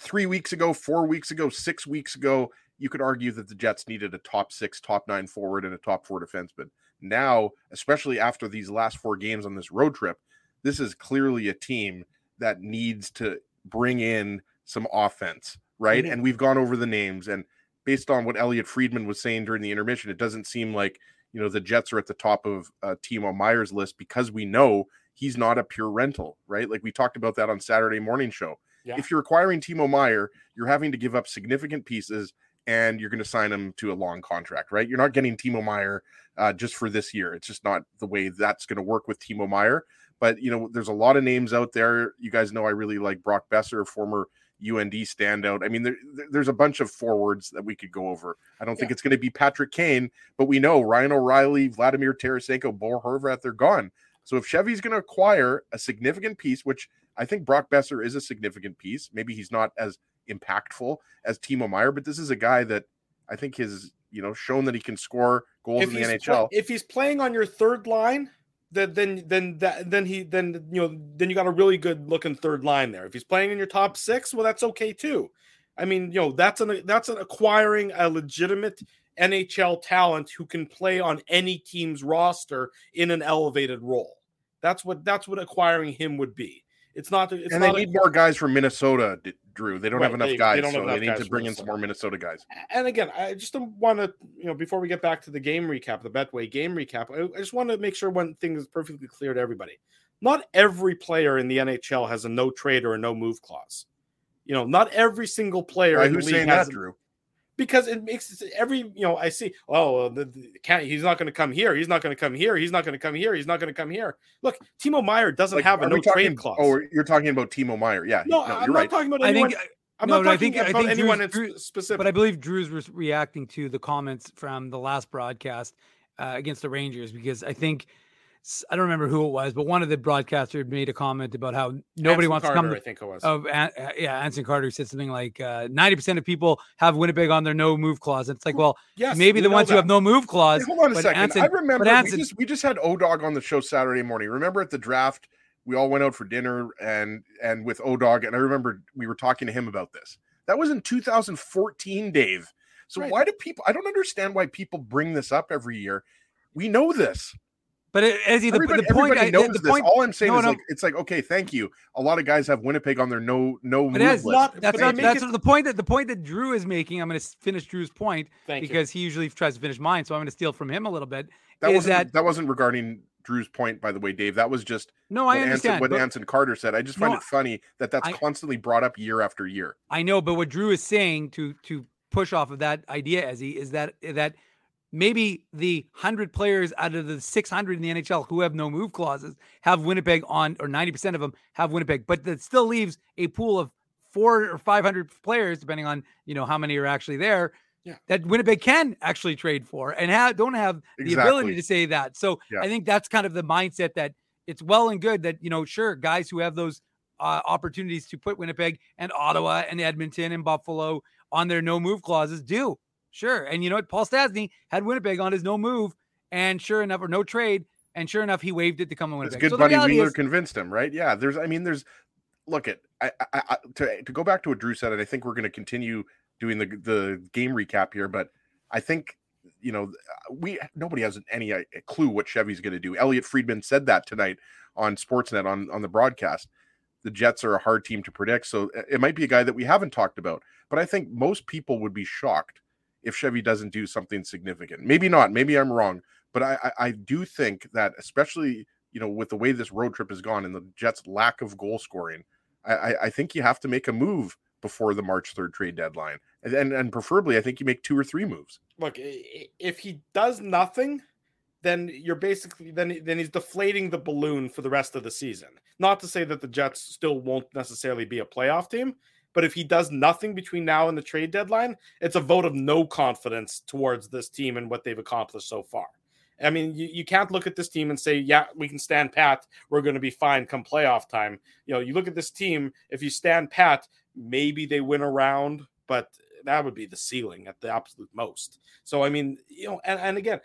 [SPEAKER 3] three weeks ago four weeks ago six weeks ago you could argue that the jets needed a top six top nine forward and a top four defenseman now especially after these last four games on this road trip this is clearly a team that needs to bring in some offense, right?
[SPEAKER 2] Mhm.
[SPEAKER 3] And we've gone over the names, and based on what Elliotte Friedman was saying during the intermission, it doesn't seem like you know the Jets are at the top of uh, Timo Meier's list because we know he's not a pure rental, right? Like we talked about that on Saturday morning show.
[SPEAKER 2] Yeah.
[SPEAKER 3] If you're acquiring Timo Meier, you're having to give up significant pieces. And you're going to sign him to a long contract, right? You're not getting Timo Meier uh, just for this year. It's just not the way that's going to work with Timo Meier. But you know, there's a lot of names out there. You guys know I really like Brock Boeser, former UND standout. I mean, there, there- there's a bunch of forwards that we could go over. I don't think it's going to be Patrick Kane, but we know Ryan O'Reilly, Vladimir Tarasenko, Bo Horvat, they're gone. So if Chevy's going to acquire a significant piece, which I think Brock Boeser is a significant piece, maybe he's not as impactful as Timo Meier, but this is a guy that I think has you know shown that he can score goals
[SPEAKER 2] If
[SPEAKER 3] in the NHL.
[SPEAKER 2] play- if he's playing on your third line, then then then that then he then you know then you got a really good looking third line there. If he's playing in your top six, well, that's okay too. I mean, you know, that's an that's an acquiring a legitimate NHL talent who can play on any team's roster in an elevated role. That's what that's what acquiring him would be. It's not. It's
[SPEAKER 3] and they
[SPEAKER 2] not a-
[SPEAKER 3] need more guys from Minnesota, Drew. They don't have enough
[SPEAKER 2] they- they
[SPEAKER 3] guys,
[SPEAKER 2] don't have
[SPEAKER 3] so
[SPEAKER 2] enough
[SPEAKER 3] they need to bring in some more Minnesota guys.
[SPEAKER 2] and again, I just want to, you know, before we get back to the game recap, the Betway game recap, I, I just want to make sure one thing is perfectly clear to everybody. Not every player in the NHL has a no trade or a no move clause. You know, not every single player
[SPEAKER 3] Right,
[SPEAKER 2] in the
[SPEAKER 3] who's saying
[SPEAKER 2] has
[SPEAKER 3] that, Drew?
[SPEAKER 2] Because it makes every you know I see oh the, the, can't he's not going to come here he's not going to come here he's not going to come here he's not going to come here. Look, Timo Meier doesn't
[SPEAKER 3] Like,
[SPEAKER 2] have a no
[SPEAKER 3] we talking-
[SPEAKER 2] trade clause.
[SPEAKER 3] Oh, you're talking about Timo Meier. Yeah,
[SPEAKER 2] no,
[SPEAKER 3] no,
[SPEAKER 2] I'm
[SPEAKER 3] you're
[SPEAKER 2] not
[SPEAKER 3] right.
[SPEAKER 2] talking about
[SPEAKER 4] I
[SPEAKER 2] anyone.
[SPEAKER 4] think
[SPEAKER 2] I'm
[SPEAKER 4] no,
[SPEAKER 2] not
[SPEAKER 4] no, I
[SPEAKER 2] talking
[SPEAKER 4] think- I
[SPEAKER 2] about
[SPEAKER 4] think
[SPEAKER 2] anyone
[SPEAKER 4] Drew's-
[SPEAKER 2] in
[SPEAKER 4] Drew-
[SPEAKER 2] specific.
[SPEAKER 4] But I believe Drew's was reacting to the comments from the last broadcast uh, against the Rangers because I think s- I don't remember who it was, but one of the broadcasters made a comment about how nobody
[SPEAKER 2] Anson
[SPEAKER 4] wants
[SPEAKER 2] Carter,
[SPEAKER 4] to come
[SPEAKER 2] I think it was.
[SPEAKER 4] Of uh, yeah, Anson Carter said something like uh, ninety percent of people have Winnipeg on their no move clause. And it's like, well,
[SPEAKER 2] yes,
[SPEAKER 4] maybe
[SPEAKER 2] we
[SPEAKER 4] the ones who have no move clause.
[SPEAKER 3] Hey, hold on a
[SPEAKER 4] but
[SPEAKER 3] second.
[SPEAKER 4] Anson-
[SPEAKER 3] I remember
[SPEAKER 4] Anson-
[SPEAKER 3] we just we just had Odog on the show Saturday morning. Remember at the draft, we all went out for dinner and and with Odog, and I remember we were talking to him about this. That was in 2014, Dave. So
[SPEAKER 2] Right.
[SPEAKER 3] why do people? I don't understand why people bring this up every year. We know this.
[SPEAKER 4] But it, Ezzy, the,
[SPEAKER 3] Everybody,
[SPEAKER 4] the point,
[SPEAKER 3] everybody
[SPEAKER 4] I- the
[SPEAKER 3] this.
[SPEAKER 4] point,
[SPEAKER 3] All I'm saying
[SPEAKER 4] no,
[SPEAKER 3] is
[SPEAKER 4] no.
[SPEAKER 3] like it's like okay, thank you. A lot of guys have Winnipeg on their no no
[SPEAKER 4] but
[SPEAKER 3] move
[SPEAKER 2] not-
[SPEAKER 4] that's not
[SPEAKER 2] they
[SPEAKER 4] that's
[SPEAKER 2] it-
[SPEAKER 4] the point that the point that Drew is making. I'm going to finish Drew's point
[SPEAKER 2] Thank you.
[SPEAKER 4] because he usually tries to finish mine, so I'm going to steal from him a little bit.
[SPEAKER 3] that
[SPEAKER 4] is
[SPEAKER 3] wasn't
[SPEAKER 4] that-
[SPEAKER 3] that wasn't regarding Drew's point, by the way, Dave. That was just
[SPEAKER 4] No,
[SPEAKER 3] what
[SPEAKER 4] I understand.
[SPEAKER 3] Anson, what
[SPEAKER 4] but-
[SPEAKER 3] Anson Carter said. I just find
[SPEAKER 4] No,
[SPEAKER 3] it funny that that's
[SPEAKER 4] I-
[SPEAKER 3] constantly brought up year after year.
[SPEAKER 4] I know, but what Drew is saying to to push off of that idea, Ezzy, is that that maybe the hundred players out of the six hundred in the NHL who have no move clauses have Winnipeg on, or ninety percent of them have Winnipeg, but that still leaves a pool of four or five hundred players, depending on you know how many are actually there.
[SPEAKER 2] Yeah.
[SPEAKER 4] That Winnipeg can actually trade for and have, don't have the
[SPEAKER 3] Exactly.
[SPEAKER 4] ability to say that. So
[SPEAKER 3] Yeah.
[SPEAKER 4] I think that's kind of the mindset that it's well and good that, you know, sure, guys who have those uh, opportunities to put Winnipeg and Ottawa and Edmonton and Buffalo on their no move clauses do. Sure. And you know what? Paul Stastny had Winnipeg on his no move, and sure enough, or no trade. And sure enough, he waived it to come to
[SPEAKER 3] It's
[SPEAKER 4] Winnipeg.
[SPEAKER 3] good
[SPEAKER 4] so
[SPEAKER 3] buddy Wheeler
[SPEAKER 4] is,
[SPEAKER 3] convinced him, right? Yeah, there's I mean there's look at I, I, I to to go back to what Drew said and I think we're going to continue doing the the game recap here, but I think you know we nobody has any uh, clue what Chevy's going to do. Elliotte Friedman said that tonight on Sportsnet on on the broadcast. The Jets are a hard team to predict, so uh, it might be a guy that we haven't talked about. But I think most people would be shocked if Chevy doesn't do something significant. Maybe not. Maybe I'm wrong, but I I, I do think that especially you know with the way this road trip has gone and the Jets' lack of goal scoring, I I, think you have to make a move before the March 3rd trade deadline. And, and and preferably I think you make two or three moves.
[SPEAKER 2] look, if he does nothing, then you're basically then then he's deflating the balloon for the rest of the season. Not to say that the Jets still won't necessarily be a playoff team, but if he does nothing between now and the trade deadline, it's a vote of no confidence towards this team and what they've accomplished so far. I mean, you, you can't look at this team and say, yeah, we can stand pat. We're going to be fine come playoff time. You know, you look at this team, if you stand pat, maybe they win a round, but that would be the ceiling at the absolute most. So, I mean, you know, and, and again,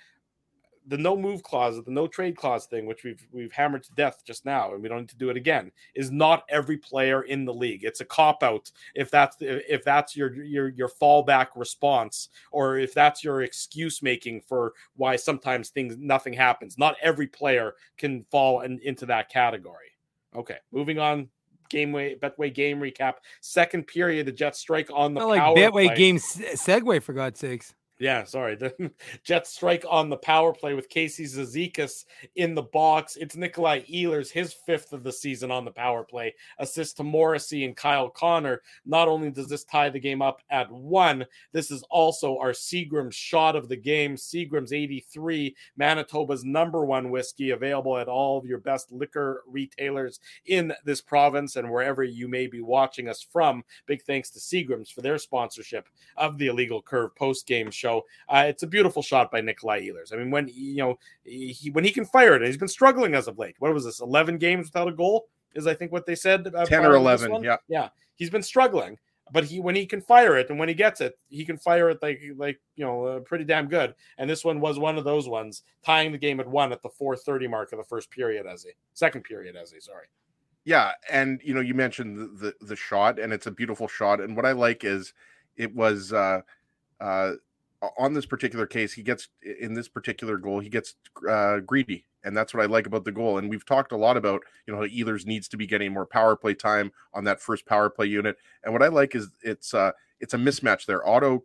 [SPEAKER 2] the no move clause, the no trade clause thing, which we've we've hammered to death just now, and we don't need to do it again, is not every player in the league. It's a cop out if that's if that's your your your fallback response, or if that's your excuse making for why sometimes things nothing happens. Not every player can fall in, into that category. Okay, moving on. Game way, Betway game recap. Second period, the Jets strike on the
[SPEAKER 4] Not like Betway
[SPEAKER 2] play.
[SPEAKER 4] game se- segue for God's sakes.
[SPEAKER 2] Yeah, sorry. The (laughs) Jets strike on the power play with Casey Cizikas in the box. It's Nikolai Ehlers, his fifth of the season on the power play. Assist to Morrissey and Kyle Connor. Not only does this tie the game up at one, this is also our Seagram shot of the game. Seagram's 83, Manitoba's number one whiskey, available at all of your best liquor retailers in this province and wherever you may be watching us from. Big thanks to Seagram's for their sponsorship of the Illegal Curve post game show show. Uh, it's a beautiful shot by Nikolai Ehlers. I mean, when you know he when he can fire it, he's been struggling as of late. What was this? Eleven games without a goal is I think what they said. Uh,
[SPEAKER 3] Ten or eleven. Yeah,
[SPEAKER 2] yeah. He's been struggling, but he when he can fire it and when he gets it, he can fire it like like you know uh, pretty damn good. And this one was one of those ones, tying the game at one at the 4:30 mark of the first period, as a second period, as a sorry.
[SPEAKER 3] Yeah, and you know you mentioned the, the, the shot, and it's a beautiful shot. And what I like is it was uh, uh, on this particular case, he gets in this particular goal, he gets uh, greedy, and that's what I like about the goal. And we've talked a lot about you know how Ehlers needs to be getting more power play time on that first power play unit. And what I like is it's uh, it's a mismatch there. Otto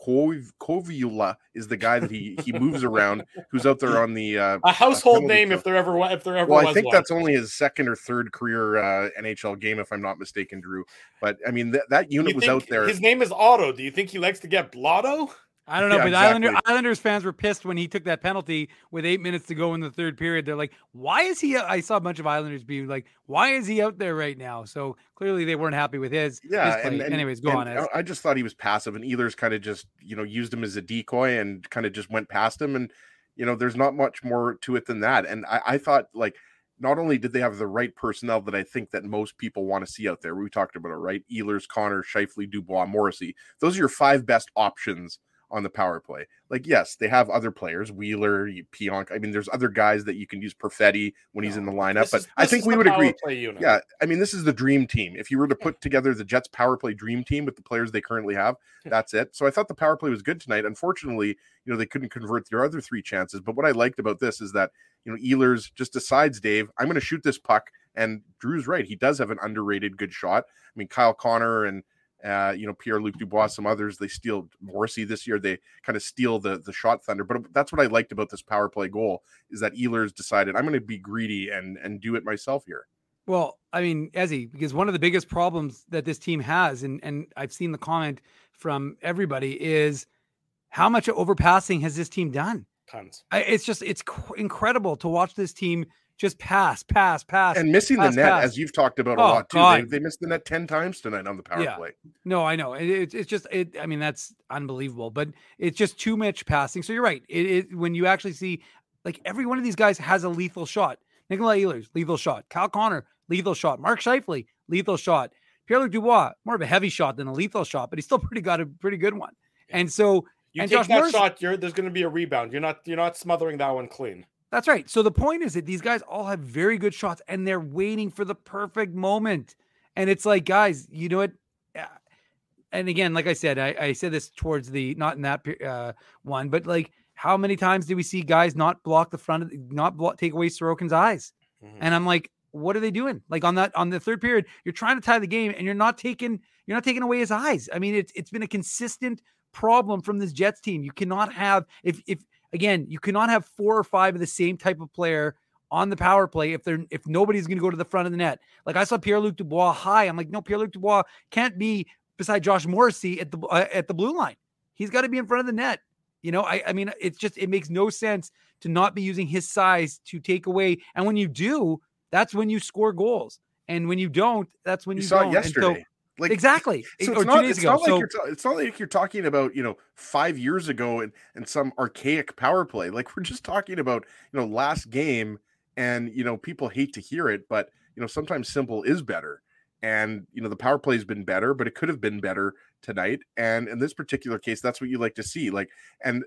[SPEAKER 3] Koivula is the guy that he he moves around, who's out there on the uh, (laughs)
[SPEAKER 2] a household name if there ever if there ever.
[SPEAKER 3] Well, I think
[SPEAKER 2] one.
[SPEAKER 3] that's only his second or third career uh, NHL game, if I'm not mistaken, Drew. But I mean that that unit was out there.
[SPEAKER 2] His name is Otto. Do you think he likes to get blotto?
[SPEAKER 4] I don't know, yeah, but exactly. Islander, Islanders fans were pissed when he took that penalty with eight minutes to go in the third period. They're like, "Why is he?" I saw a bunch of Islanders being like, "Why is he out there right now?" So clearly, they weren't happy with his.
[SPEAKER 3] Yeah,
[SPEAKER 4] his
[SPEAKER 3] and,
[SPEAKER 4] and, anyways, go
[SPEAKER 3] and
[SPEAKER 4] on.
[SPEAKER 3] I just thought he was passive, and Ehlers kind of just you know used him as a decoy and kind of just went past him, and you know, there's not much more to it than that. And I, I thought like not only did they have the right personnel that I think that most people want to see out there, we talked about it, right? Ehlers, Connor, Scheifele, Dubois, Morrissey. Those are your five best options on the power play. Like, yes, they have other players, Wheeler, Pionk. I mean, there's other guys that you can use Perfetti when he's in the lineup. But is, I think we would agree. Yeah, I mean, this is the dream team. If you were to put together the Jets power play dream team with the players they currently have, that's it. So I thought the power play was good tonight. Unfortunately, you know, they couldn't convert their other three chances. But what I liked about this is that, you know, Ehlers just decides, Dave, I'm going to shoot this puck. And Drew's right. He does have an underrated good shot. I mean, Kyle Connor and uh, you know, Pierre Luc Dubois, some others, they steal Morrissey this year. They kind of steal the the shot thunder. But that's what I liked about this power play goal is that Ehlers decided I'm going to be greedy and and do it myself here.
[SPEAKER 4] Well, I mean, Ezzy, because one of the biggest problems that this team has, and and I've seen the comment from everybody, is how much overpassing has this team done?
[SPEAKER 2] Tons.
[SPEAKER 4] I, it's just it's cr- incredible to watch this team just pass, pass, pass,
[SPEAKER 3] and missing
[SPEAKER 4] pass,
[SPEAKER 3] the net
[SPEAKER 4] pass.
[SPEAKER 3] as you've talked about oh, a lot too. They, they, missed the net ten times tonight on the power
[SPEAKER 4] yeah.
[SPEAKER 3] play.
[SPEAKER 4] No, I know it, it's just it. I mean, that's unbelievable, but it's just too much passing. So you're right. It, it when you actually see like every one of these guys has a lethal shot. Nikolai Ehlers, lethal shot. Cal Connor, lethal shot. Mark Scheifele, lethal shot. Pierre-Luc Dubois, more of a heavy shot than a lethal shot, but he's still (laughs) pretty got a pretty good one. And so
[SPEAKER 2] you
[SPEAKER 4] and
[SPEAKER 2] take
[SPEAKER 4] Josh
[SPEAKER 2] that
[SPEAKER 4] Morris,
[SPEAKER 2] shot, you're, there's going to be a rebound. You're not you're not smothering that one clean.
[SPEAKER 4] That's right. So the point is that these guys all have very good shots and they're waiting for the perfect moment. And it's like, guys, you know what? And again, like I said, I, I said this towards the not in that uh, one, but like, how many times do we see guys not block the front of not block, take away Sorokin's eyes? Mm-hmm. And I'm like, what are they doing? Like on that on the third period, you're trying to tie the game and you're not taking you're not taking away his eyes. I mean, it's it's been a consistent problem from this Jets team. You cannot have if if again, you cannot have four or five of the same type of player on the power play if they're if nobody's going to go to the front of the net. Like I saw Pierre Luc Dubois high. I'm like, no, Pierre Luc Dubois can't be beside Josh Morrissey at the uh, at the blue line. He's got to be in front of the net. You know, I I mean, it's just it makes no sense to not be using his size to take away. And when you do, that's when you score goals. And when you don't, that's when you,
[SPEAKER 3] you saw
[SPEAKER 4] don't.
[SPEAKER 3] yesterday.
[SPEAKER 4] Like exactly.
[SPEAKER 3] So it's, not, it's not, like so, you're ta- it's not like you're talking about you know five years ago and and some archaic power play. Like we're just talking about you know last game, and you know people hate to hear it, but you know sometimes simple is better. And you know the power play has been better, but it could have been better tonight. And in this particular case, that's what you like to see. Like, and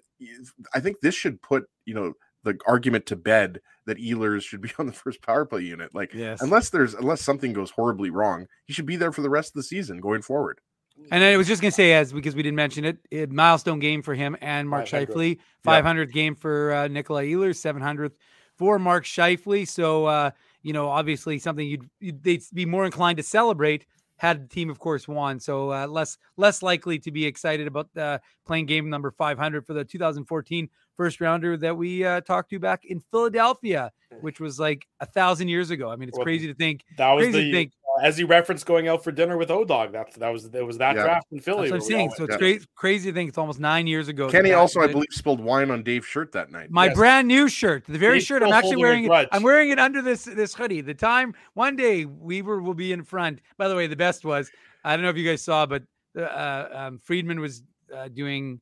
[SPEAKER 3] I think this should put you know the argument to bed that Ehlers should be (laughs) on the first power play unit. Like, yes. unless there's unless something goes horribly wrong, he should be there for the rest of the season going forward.
[SPEAKER 4] And I was just gonna say, as because we didn't mention it, it milestone game for him and Mark Scheifele, 500th game for uh, Nikolai Ehlers, 700th for Mark Scheifele. So uh, you know, obviously something you'd, you'd, they'd be more inclined to celebrate had the team, of course, won. So uh, less less likely to be excited about uh, playing game number 500 for the 2014 first rounder that we uh, talked to back in Philadelphia, which was like a thousand years ago. I mean, it's well, crazy to think.
[SPEAKER 2] That was the think, as he referenced going out for dinner with Odog. That that was it was that yeah. draft in Philly.
[SPEAKER 4] That's what I'm saying. So it's crazy, crazy to think it's almost nine years ago.
[SPEAKER 3] Kenny also, I believe, spilled wine on Dave's shirt that night.
[SPEAKER 4] My yes. brand new shirt, the very He's shirt I'm actually wearing. It, I'm wearing it under this this hoodie. The time one day Weaver will be in front. By the way, the best was I don't know if you guys saw, but uh, um, Friedman was uh, doing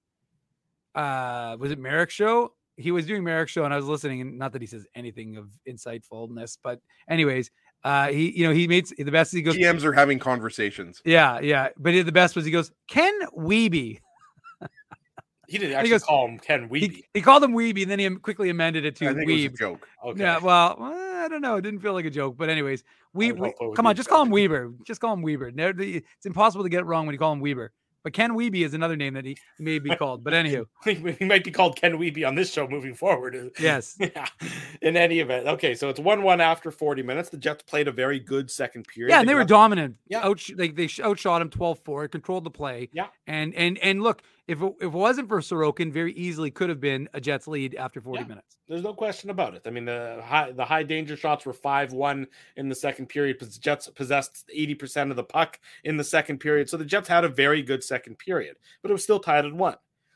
[SPEAKER 4] uh was it Marek show? He was doing Marek show and I was listening and not that he says anything of insightfulness, but anyways, uh he you know he made the best he goes
[SPEAKER 3] GMs are having conversations.
[SPEAKER 4] Yeah, yeah. But the best was he goes, Ken Weeby.
[SPEAKER 2] He didn't
[SPEAKER 4] He
[SPEAKER 2] actually
[SPEAKER 4] goes-
[SPEAKER 2] call him Ken Weeby.
[SPEAKER 4] He, he called him Weeby and then he quickly amended it to
[SPEAKER 3] I think it was a
[SPEAKER 4] Weeb.
[SPEAKER 3] joke.
[SPEAKER 2] okay.
[SPEAKER 4] Yeah, well, uh, I don't know. It didn't feel like a joke, but anyways, we,
[SPEAKER 2] would
[SPEAKER 4] we
[SPEAKER 2] hope it would
[SPEAKER 4] come on, just call him Weber. Just call him Weber. It's impossible to get it wrong when you call him Weber. But Ken Weeby is another name that he may be called. But (laughs) anywho,
[SPEAKER 2] he might be called Ken Weeby on this show moving forward. (laughs)
[SPEAKER 4] yes,
[SPEAKER 2] Yeah. In any event, okay, so it's one-one after 40 minutes. The Jets played a very good second period.
[SPEAKER 4] yeah, and they were
[SPEAKER 2] got-
[SPEAKER 4] dominant.
[SPEAKER 2] Yeah.
[SPEAKER 4] Out, like they outshot him 12-4, controlled the play.
[SPEAKER 2] Yeah.
[SPEAKER 4] and and and look, if it, if it wasn't for Sorokin, very easily could have been a Jets lead after 40
[SPEAKER 2] Yeah.
[SPEAKER 4] minutes.
[SPEAKER 2] There's no question about it. I mean, the high the high danger shots were five one in the second period. But the Jets possessed eighty percent of the puck in the second period, so the Jets had a very good second period, but it was still tied at one.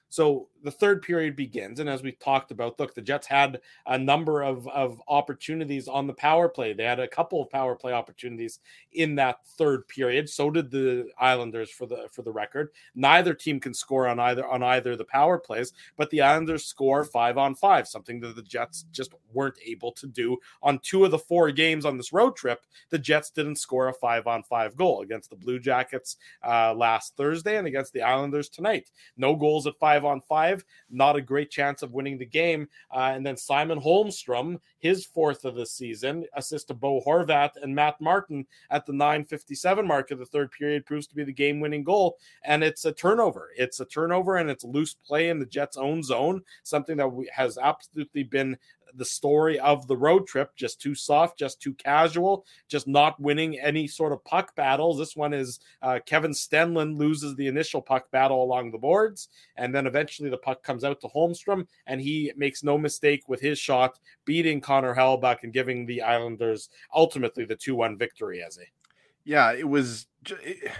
[SPEAKER 2] So the third period begins, and as we talked about, look, the Jets had a number of, of opportunities on the power play. They had a couple of power play opportunities in that third period. So did the Islanders for the for the record. Neither team can score on either on either the power plays, but the Islanders score five on five, something that the Jets just weren't able to do on two of the four games on this road trip. The Jets didn't score a five on five goal against the Blue Jackets uh, last Thursday and against the Islanders tonight. No goals at five on five, not a great chance of winning the game. Uh, and then Simon Holmstrom, his fourth of the season, assist to Bo Horvat and Matt Martin at the 957 mark of the third period proves to be the game winning goal. And it's a turnover. It's a turnover and it's loose play in the Jets' own zone, something that has absolutely been the story of the road trip just too soft, just too casual, just not winning any sort of puck battles. This one is uh, Kevin Stenlund loses the initial puck battle along the boards, and then eventually the puck comes out to Holmstrom, and he makes no mistake with his shot, beating Connor Hellebuyck and giving the Islanders ultimately the 2 1 victory as a
[SPEAKER 3] Yeah, it was it,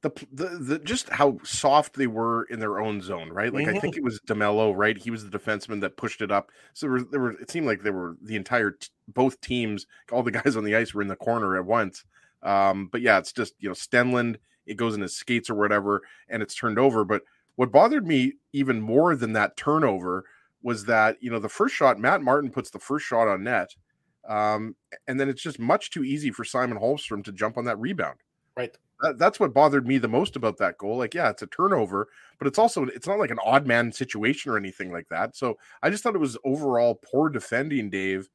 [SPEAKER 3] the, the the just how soft they were in their own zone, right? Like I think it was DeMelo, right? He was the defenseman that pushed it up. So there were, there were it seemed like there were the entire t- both teams, all the (laughs) guys on the ice were in the corner at once. Um, but yeah, it's just you know Stenlund, it goes in his skates or whatever, and it's turned over. But what bothered me even more than that turnover was that you know the first shot, Matt Martin puts the first shot on net. Um, and then it's just much too easy for Simon Holmstrom to jump on that rebound.
[SPEAKER 2] Right.
[SPEAKER 3] That, that's what bothered me the most about that goal. Like, yeah, it's a turnover, but it's also it's not like an odd man situation or anything like that. So I just thought it was overall poor defending, Dave,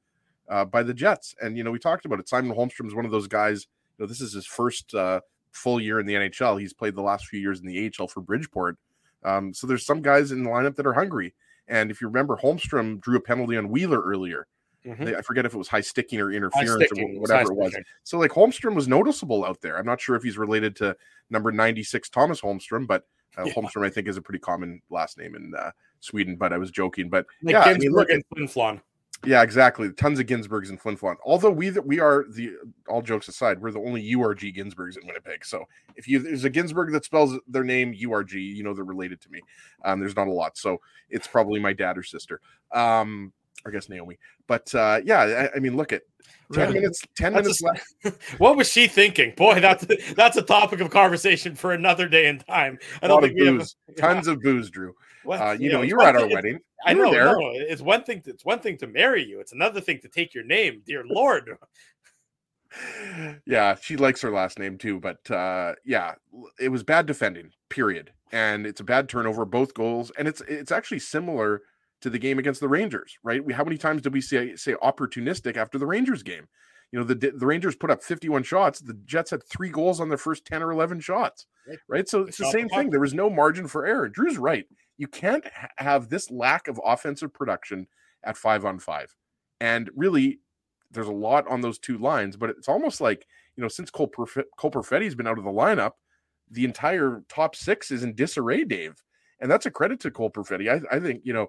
[SPEAKER 3] uh, by the Jets. And you know, we talked about it. Simon Holmstrom is one of those guys. You know, this is his first uh, full year in the NHL. He's played the last few years in the AHL for Bridgeport. Um, so there's some guys in the lineup that are hungry. And if you remember, Holmstrom drew a penalty on Wheeler earlier.
[SPEAKER 2] Mhm.
[SPEAKER 3] They- I forget if it was high sticking or interference
[SPEAKER 2] sticking,
[SPEAKER 3] or
[SPEAKER 2] was
[SPEAKER 3] wh-
[SPEAKER 2] high
[SPEAKER 3] whatever it was.
[SPEAKER 2] sticking.
[SPEAKER 3] So like Holmstrom was noticeable out there. I'm not sure if he's related to number 96 Tomas Holmstrom, but uh,
[SPEAKER 2] Yeah.
[SPEAKER 3] Holmstrom I think is a pretty common last name in uh, Sweden. But I was joking. But
[SPEAKER 2] Like
[SPEAKER 3] yeah, I mean, look
[SPEAKER 2] and Flin Flon.
[SPEAKER 3] yeah, exactly. Tons of Ginsburgs and Flin Flon. Although we we are the all jokes aside, we're the only URG Ginsburgs in Winnipeg. So if you there's a Ginsburg that spells their name URG, you know they're related to me. Um, there's not a lot, so it's probably my dad or sister. Um, I guess Naomi. But uh, yeah, I, I mean, look at ten
[SPEAKER 4] Really?
[SPEAKER 3] minutes. Ten
[SPEAKER 2] That's
[SPEAKER 3] minutes
[SPEAKER 2] a-
[SPEAKER 3] left. (laughs)
[SPEAKER 2] What was she thinking? Boy, that's that's a topic of conversation for another day and time. I
[SPEAKER 3] A
[SPEAKER 2] don't
[SPEAKER 3] lot of
[SPEAKER 2] think we have
[SPEAKER 3] booze, tons of booze, Drew. (laughs)
[SPEAKER 2] What-
[SPEAKER 3] Uh, you know,
[SPEAKER 2] it's
[SPEAKER 3] you were at our wedding.
[SPEAKER 2] I know.
[SPEAKER 3] there.
[SPEAKER 2] No, it's one thing. To, it's one thing to marry you. It's another thing to take your name, dear Lord. (laughs)
[SPEAKER 3] yeah, she likes her last name too, but uh yeah, it was bad defending, period. And it's a bad turnover, both goals, and it's it's actually similar to the game against the Rangers, right? We how many times did we say say opportunistic after the Rangers game? You know, the the Rangers put up 51 shots, the Jets had 3 goals on their first 10 or 11 shots.
[SPEAKER 2] Right.
[SPEAKER 3] So it's the same thing. There was no margin for error. Drew's right. You can't ha- have this lack of offensive production at 5 on 5. And really there's a lot on those two lines, but it's almost like you know since Cole, Perf- Cole Perfetti's been out of the lineup, the entire top six is in disarray, Dave, and that's a credit to Cole Perfetti. I, I think you know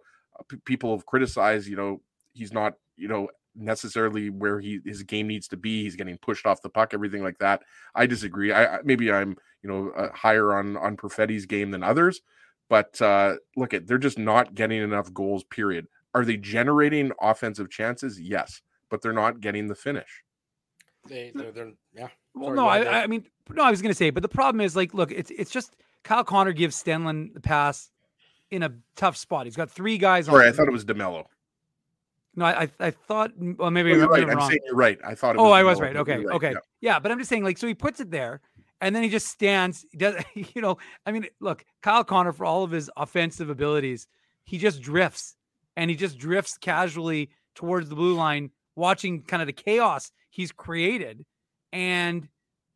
[SPEAKER 3] p- people have criticized you know he's not you know necessarily where he his game needs to be. He's getting pushed off the puck, everything like that. I disagree. I, I maybe I'm you know uh, higher on on Perfetti's game than others, but uh, look at they're just not getting enough goals. Period. Are they generating offensive chances? Yes, but they're not getting the finish.
[SPEAKER 2] They, they're, they're yeah.
[SPEAKER 4] Well,
[SPEAKER 2] Sorry,
[SPEAKER 4] no, I. I mean, no, I was going to say, but the problem is like, look, it's it's just Kyle Connor gives Stenlund the pass in a tough spot. He's got three guys.
[SPEAKER 3] Sorry,
[SPEAKER 4] on
[SPEAKER 3] I thought it was DeMelo.
[SPEAKER 4] No, I I, I thought well maybe
[SPEAKER 3] Oh, you're
[SPEAKER 4] I'm
[SPEAKER 3] right. I'm
[SPEAKER 4] wrong.
[SPEAKER 3] saying you're right. I thought. It
[SPEAKER 4] Oh,
[SPEAKER 3] was
[SPEAKER 4] I was right. Okay,
[SPEAKER 3] right,
[SPEAKER 4] okay,
[SPEAKER 3] yeah.
[SPEAKER 4] yeah. But I'm just saying, like, so he puts it there, and then he just stands. He does (laughs) you know? I mean, look, Kyle Connor for all of his offensive abilities, he just drifts, and he just drifts casually towards the blue line, watching kind of the chaos he's created, and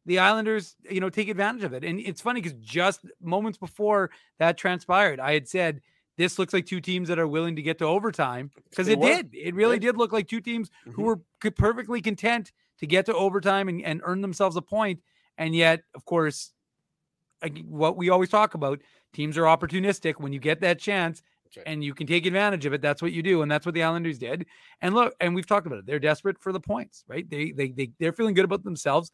[SPEAKER 4] the Islanders, you know, take advantage of it. And it's funny because just moments before that transpired, I had said. This looks like two teams that are willing to get to overtime because
[SPEAKER 2] They
[SPEAKER 4] it did. It really
[SPEAKER 2] Did.
[SPEAKER 4] did look like two teams who
[SPEAKER 2] Mhm.
[SPEAKER 4] were perfectly content to get to overtime and, and earn themselves a point. And yet, of course, what we always talk about teams are opportunistic. When you get that chance
[SPEAKER 2] right.
[SPEAKER 4] and you can take advantage of it, that's what you do. And that's what the Islanders did. And look, and we've talked about it. They're desperate for the points, right? They they, they they're feeling good about themselves.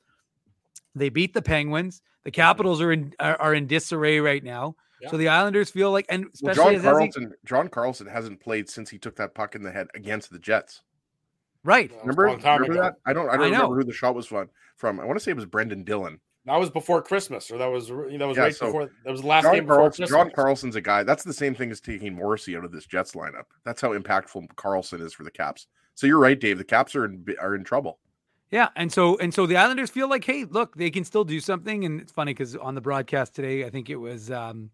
[SPEAKER 4] They beat the Penguins. The Capitals are in are, are in disarray right now.
[SPEAKER 2] Yeah.
[SPEAKER 4] So the Islanders feel like, and
[SPEAKER 3] Well,
[SPEAKER 4] especially
[SPEAKER 3] John
[SPEAKER 4] as Ezzy-
[SPEAKER 3] Carlson. John Carlson hasn't played since he took that puck in the head against the Jets.
[SPEAKER 4] right?
[SPEAKER 2] That was a
[SPEAKER 3] Remember? Remember
[SPEAKER 2] ago.
[SPEAKER 3] that? I don't. I don't
[SPEAKER 4] I
[SPEAKER 3] remember who the shot was from. From I want to say it was Brendan Dillon.
[SPEAKER 2] That was before Christmas, or that was that was
[SPEAKER 3] Yeah,
[SPEAKER 2] right
[SPEAKER 3] so
[SPEAKER 2] before. That was the last
[SPEAKER 3] John
[SPEAKER 2] game before
[SPEAKER 3] Carlson,
[SPEAKER 2] Christmas.
[SPEAKER 3] John Carlson's a guy. That's the same thing as taking Morrissey out of this Jets lineup. That's how impactful Carlson is for the Caps. So you're right, Dave. The Caps are in are in trouble.
[SPEAKER 4] Yeah, and so and so the Islanders feel like, hey, look, they can still do something. And it's funny because on the broadcast today, I think it was um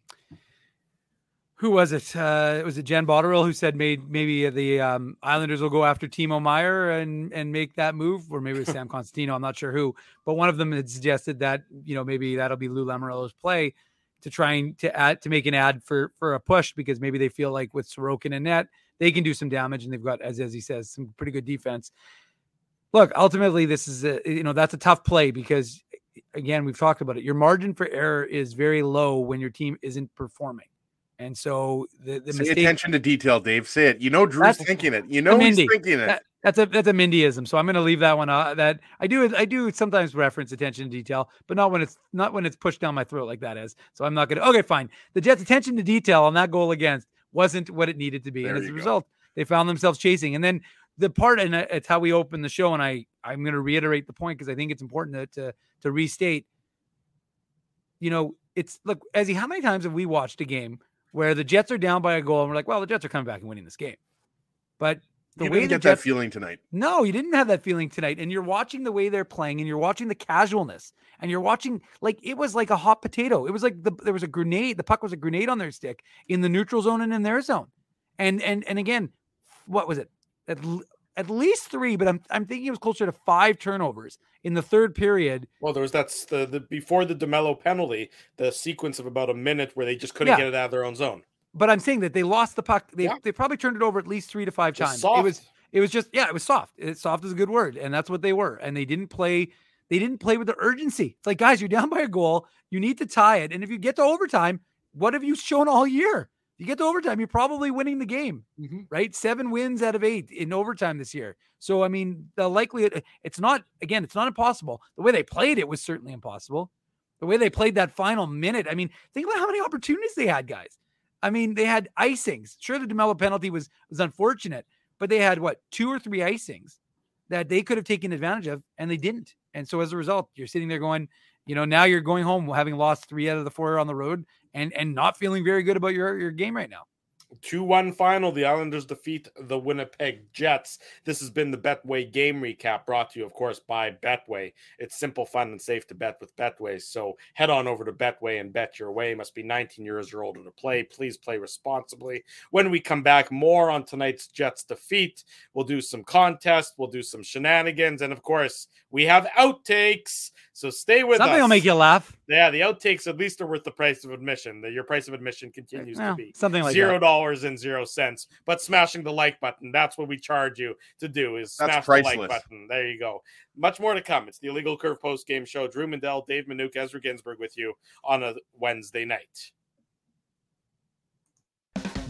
[SPEAKER 4] who was it? Uh was it Jen Botterill who said made maybe the um Islanders will go after Timo Meier and and make that move, or maybe it was (laughs) Sam Cosentino, I'm not sure who, but one of them had suggested that, you know, maybe that'll be Lou Lamoriello's play to try and to add to make an ad for for a push because maybe they feel like with Sorokin and net, they can do some damage and they've got, as as he says, some pretty good defense look ultimately this is a you know that's a tough play because again we've talked about it your margin for error is very low when your team isn't performing and so the, the mistake
[SPEAKER 3] attention to detail, Dave. Say it. You know Drew's thinking it. You know he's
[SPEAKER 4] Mindy.
[SPEAKER 3] thinking it.
[SPEAKER 4] that, that's a that's a mindyism so i'm going to leave that one uh, that i do i do sometimes reference attention to detail but not when it's not when it's pushed down my throat like that is so i'm not going to okay fine the jets attention to detail on that goal against wasn't what it needed to be and as a
[SPEAKER 3] go.
[SPEAKER 4] result they found themselves chasing and then the part and uh, it's how we open the show and i i'm going to reiterate the point because i think it's important to, to to restate you know it's look ezzy how many times have we watched a game where the jets are down by a goal and we're like well the jets are coming back and winning this game but the
[SPEAKER 3] you
[SPEAKER 4] way
[SPEAKER 3] didn't get that feeling tonight.
[SPEAKER 4] no, you didn't have that feeling tonight. And you're watching the way they're playing and you're watching the casualness and you're watching like it was like a hot potato. It was like the, there was a grenade. The puck was a grenade on their stick in the neutral zone and in their zone. And, and, and again, what was it? At, at least three, but I'm, I'm thinking it was closer to five turnovers in the third period.
[SPEAKER 2] Well, there was that's the, the before the DeMelo penalty, the sequence of about a minute where they just couldn't
[SPEAKER 4] Yeah.
[SPEAKER 2] get it out of their own zone.
[SPEAKER 4] But I'm saying that they lost the puck. They,
[SPEAKER 2] Yeah.
[SPEAKER 4] they probably turned it over at least three to five
[SPEAKER 2] Just
[SPEAKER 4] times.
[SPEAKER 2] soft.
[SPEAKER 4] It was it was just yeah, it was soft. It, soft is a good word, and that's what they were. And they didn't play. They didn't play with the urgency. It's like guys, you're down by a goal. You need to tie it, and if you get to overtime, what have you shown all year? You get to overtime, you're probably winning the game,
[SPEAKER 2] Mhm.
[SPEAKER 4] right? Seven wins out of eight in overtime this year. So I mean, the likelihood it's not again, it's not impossible. The way they played it was certainly impossible. The way they played that final minute. I mean, think about how many opportunities they had, guys. I mean, they had icings. Sure, the DeMelo penalty was was unfortunate, but they had what two or three icings that they could have taken advantage of, and they didn't. And so as a result, you're sitting there going, you know, now you're going home having lost three out of the four on the road, and and not feeling very good about your your game right now.
[SPEAKER 2] 2 1 final. The Islanders defeat the Winnipeg Jets. This has been the Betway game recap brought to you, of course, by Betway. It's simple, fun, and safe to bet with Betway. So head on over to Betway and bet your way. Must be 19 years or older to play. Please play responsibly. When we come back, more on tonight's Jets defeat. We'll do some contests, we'll do some shenanigans, and of course, we have outtakes. So stay with
[SPEAKER 4] Something
[SPEAKER 2] us.
[SPEAKER 4] Something will make you laugh.
[SPEAKER 2] Yeah, the outtakes at least are worth the price of admission. The- Your price of admission continues
[SPEAKER 4] Well,
[SPEAKER 2] to be
[SPEAKER 4] something like
[SPEAKER 2] zero
[SPEAKER 4] that.
[SPEAKER 2] dollars and zero cents. But smashing the like button, that's what we charge you to do is
[SPEAKER 3] That's
[SPEAKER 2] smash the like button. There you go. Much more to come. It's the Illegal Curve post game show. Drew Mandel, Dave Manuk, Ezra Ginsburg with you on a Wednesday night.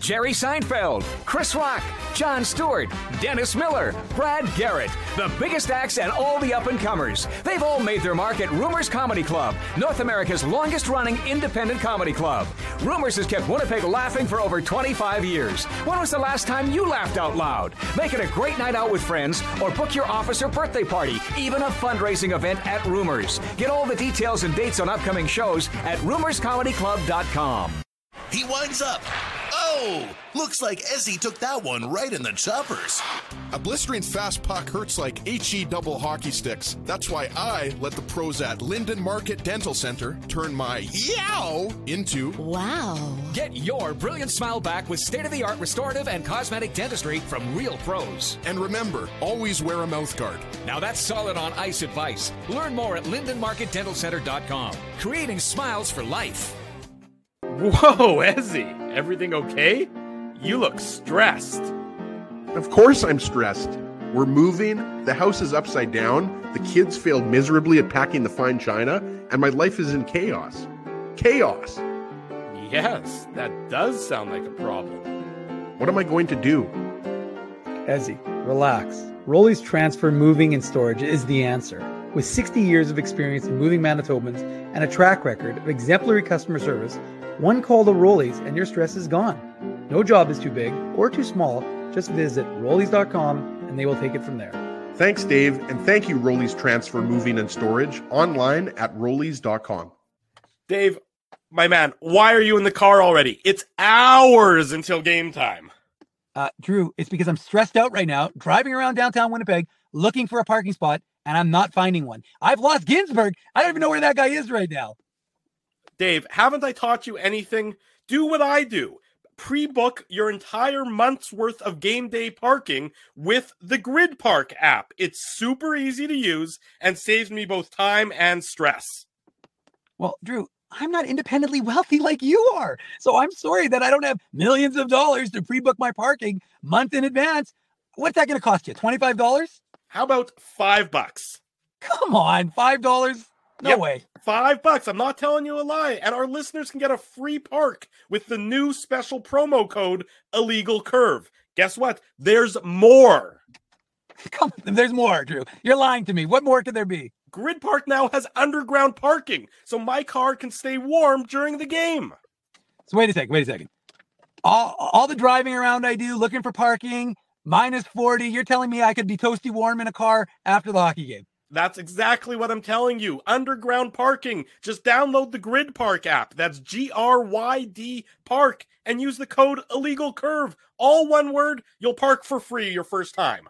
[SPEAKER 5] Jerry Seinfeld, Chris Rock, Jon Stewart, Dennis Miller, Brad Garrett, the biggest acts and all the up and comers. They've all made their mark at Rumors Comedy Club, North America's longest running independent comedy club. Rumors has kept Winnipeg laughing for over 25 years. When was the last time you laughed out loud? Make it a great night out with friends or book your office or birthday party, even a fundraising event at Rumors. Get all the details and dates on upcoming shows at rumorscomedyclub.com.
[SPEAKER 6] He winds up, Oh, looks like Ezzy took that one right in the choppers.
[SPEAKER 7] A blistering fast puck hurts like HE double hockey sticks. That's why I let the pros at Linden Market Dental Center turn my yow into
[SPEAKER 8] Wow.
[SPEAKER 5] Get your brilliant smile back with state of the art restorative and cosmetic dentistry from real pros.
[SPEAKER 7] And remember, always wear a mouth guard.
[SPEAKER 5] Now that's solid on ice advice. Learn more at lindenmarketdentalcenter.com. Creating smiles for life.
[SPEAKER 2] Whoa, Ezzy, everything okay? You look stressed.
[SPEAKER 3] Of course, I'm stressed. We're moving, the house is upside down, the kids failed miserably at packing the fine china, and my life is in chaos. Chaos!
[SPEAKER 2] Yes, that does sound like a problem.
[SPEAKER 3] What am I going to do?
[SPEAKER 4] Ezzy, relax. Rolly's Transfer Moving and Storage is the answer. With 60 years of experience in moving Manitobans and a track record of exemplary customer service, one call to Rolly's and your stress is gone. No job is too big or too small. Just visit rollies.com and they will take it from there.
[SPEAKER 3] Thanks, Dave, and thank you, Rollies Transfer Moving and Storage, online at rollies.com.
[SPEAKER 2] Dave, my man, why are you in the car already? It's hours until game time.
[SPEAKER 4] Uh, Drew, it's because I'm stressed out right now, driving around downtown Winnipeg looking for a parking spot, and I'm not finding one. I've lost Ginsburg. I don't even know where that guy is right now.
[SPEAKER 2] Dave, haven't I taught you anything? Do what I do. Pre book your entire month's worth of game day parking with the Gryd Park app. It's super easy to use and saves me both time and stress.
[SPEAKER 4] Well, Drew, I'm not independently wealthy like you are. So I'm sorry that I don't have millions of dollars to pre book my parking month in advance. What's that going to cost you? $25?
[SPEAKER 2] How about five bucks?
[SPEAKER 4] Come on, $5? No
[SPEAKER 2] Yep.
[SPEAKER 4] way.
[SPEAKER 2] Five bucks. I'm not telling you a lie. And our listeners can get a free park with the new special promo code Illegal Curve. Guess what? There's more. (laughs)
[SPEAKER 4] Come there's more, Drew. You're lying to me. What more could there be?
[SPEAKER 2] Gryd Park now has underground parking, so my car can stay warm during the game.
[SPEAKER 4] So wait a second, wait a second. All, all the driving around I do looking for parking, minus 40, you're telling me I could be toasty warm in a car after the hockey game.
[SPEAKER 2] That's exactly what I'm telling you. Underground parking. Just download the Gryd Park app. That's G R Y D Park and use the code Illegal Curve. All one word. You'll park for free your first time.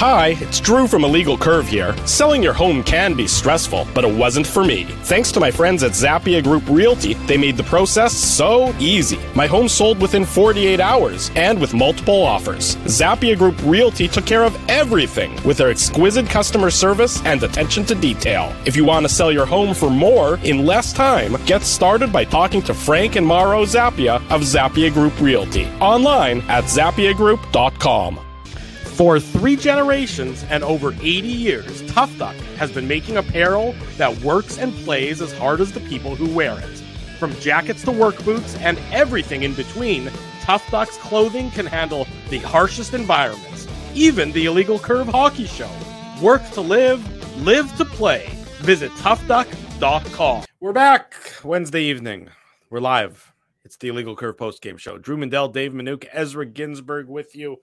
[SPEAKER 9] Hi, it's Drew from Illegal Curve here. Selling your home can be stressful, but it wasn't for me. Thanks to my friends at Zappia Group Realty, they made the process so easy. My home sold within 48 hours and with multiple offers. Zappia Group Realty took care of everything with their exquisite customer service and attention to detail. If you want to sell your home for more in less time, get started by talking to Frank and Mauro Zappia of Zappia Group Realty. Online at zappiagroup.com.
[SPEAKER 2] For three generations and over 80 years, Tough Duck has been making apparel that works and plays as hard as the people who wear it. From jackets to work boots and everything in between, Tough Duck's clothing can handle the harshest environments, even the illegal curve hockey show. Work to live, live to play. Visit toughduck.com. We're back Wednesday evening. We're live. It's the Illegal Curve post game show. Drew Mandel, Dave Minuk, Ezra Ginsburg with you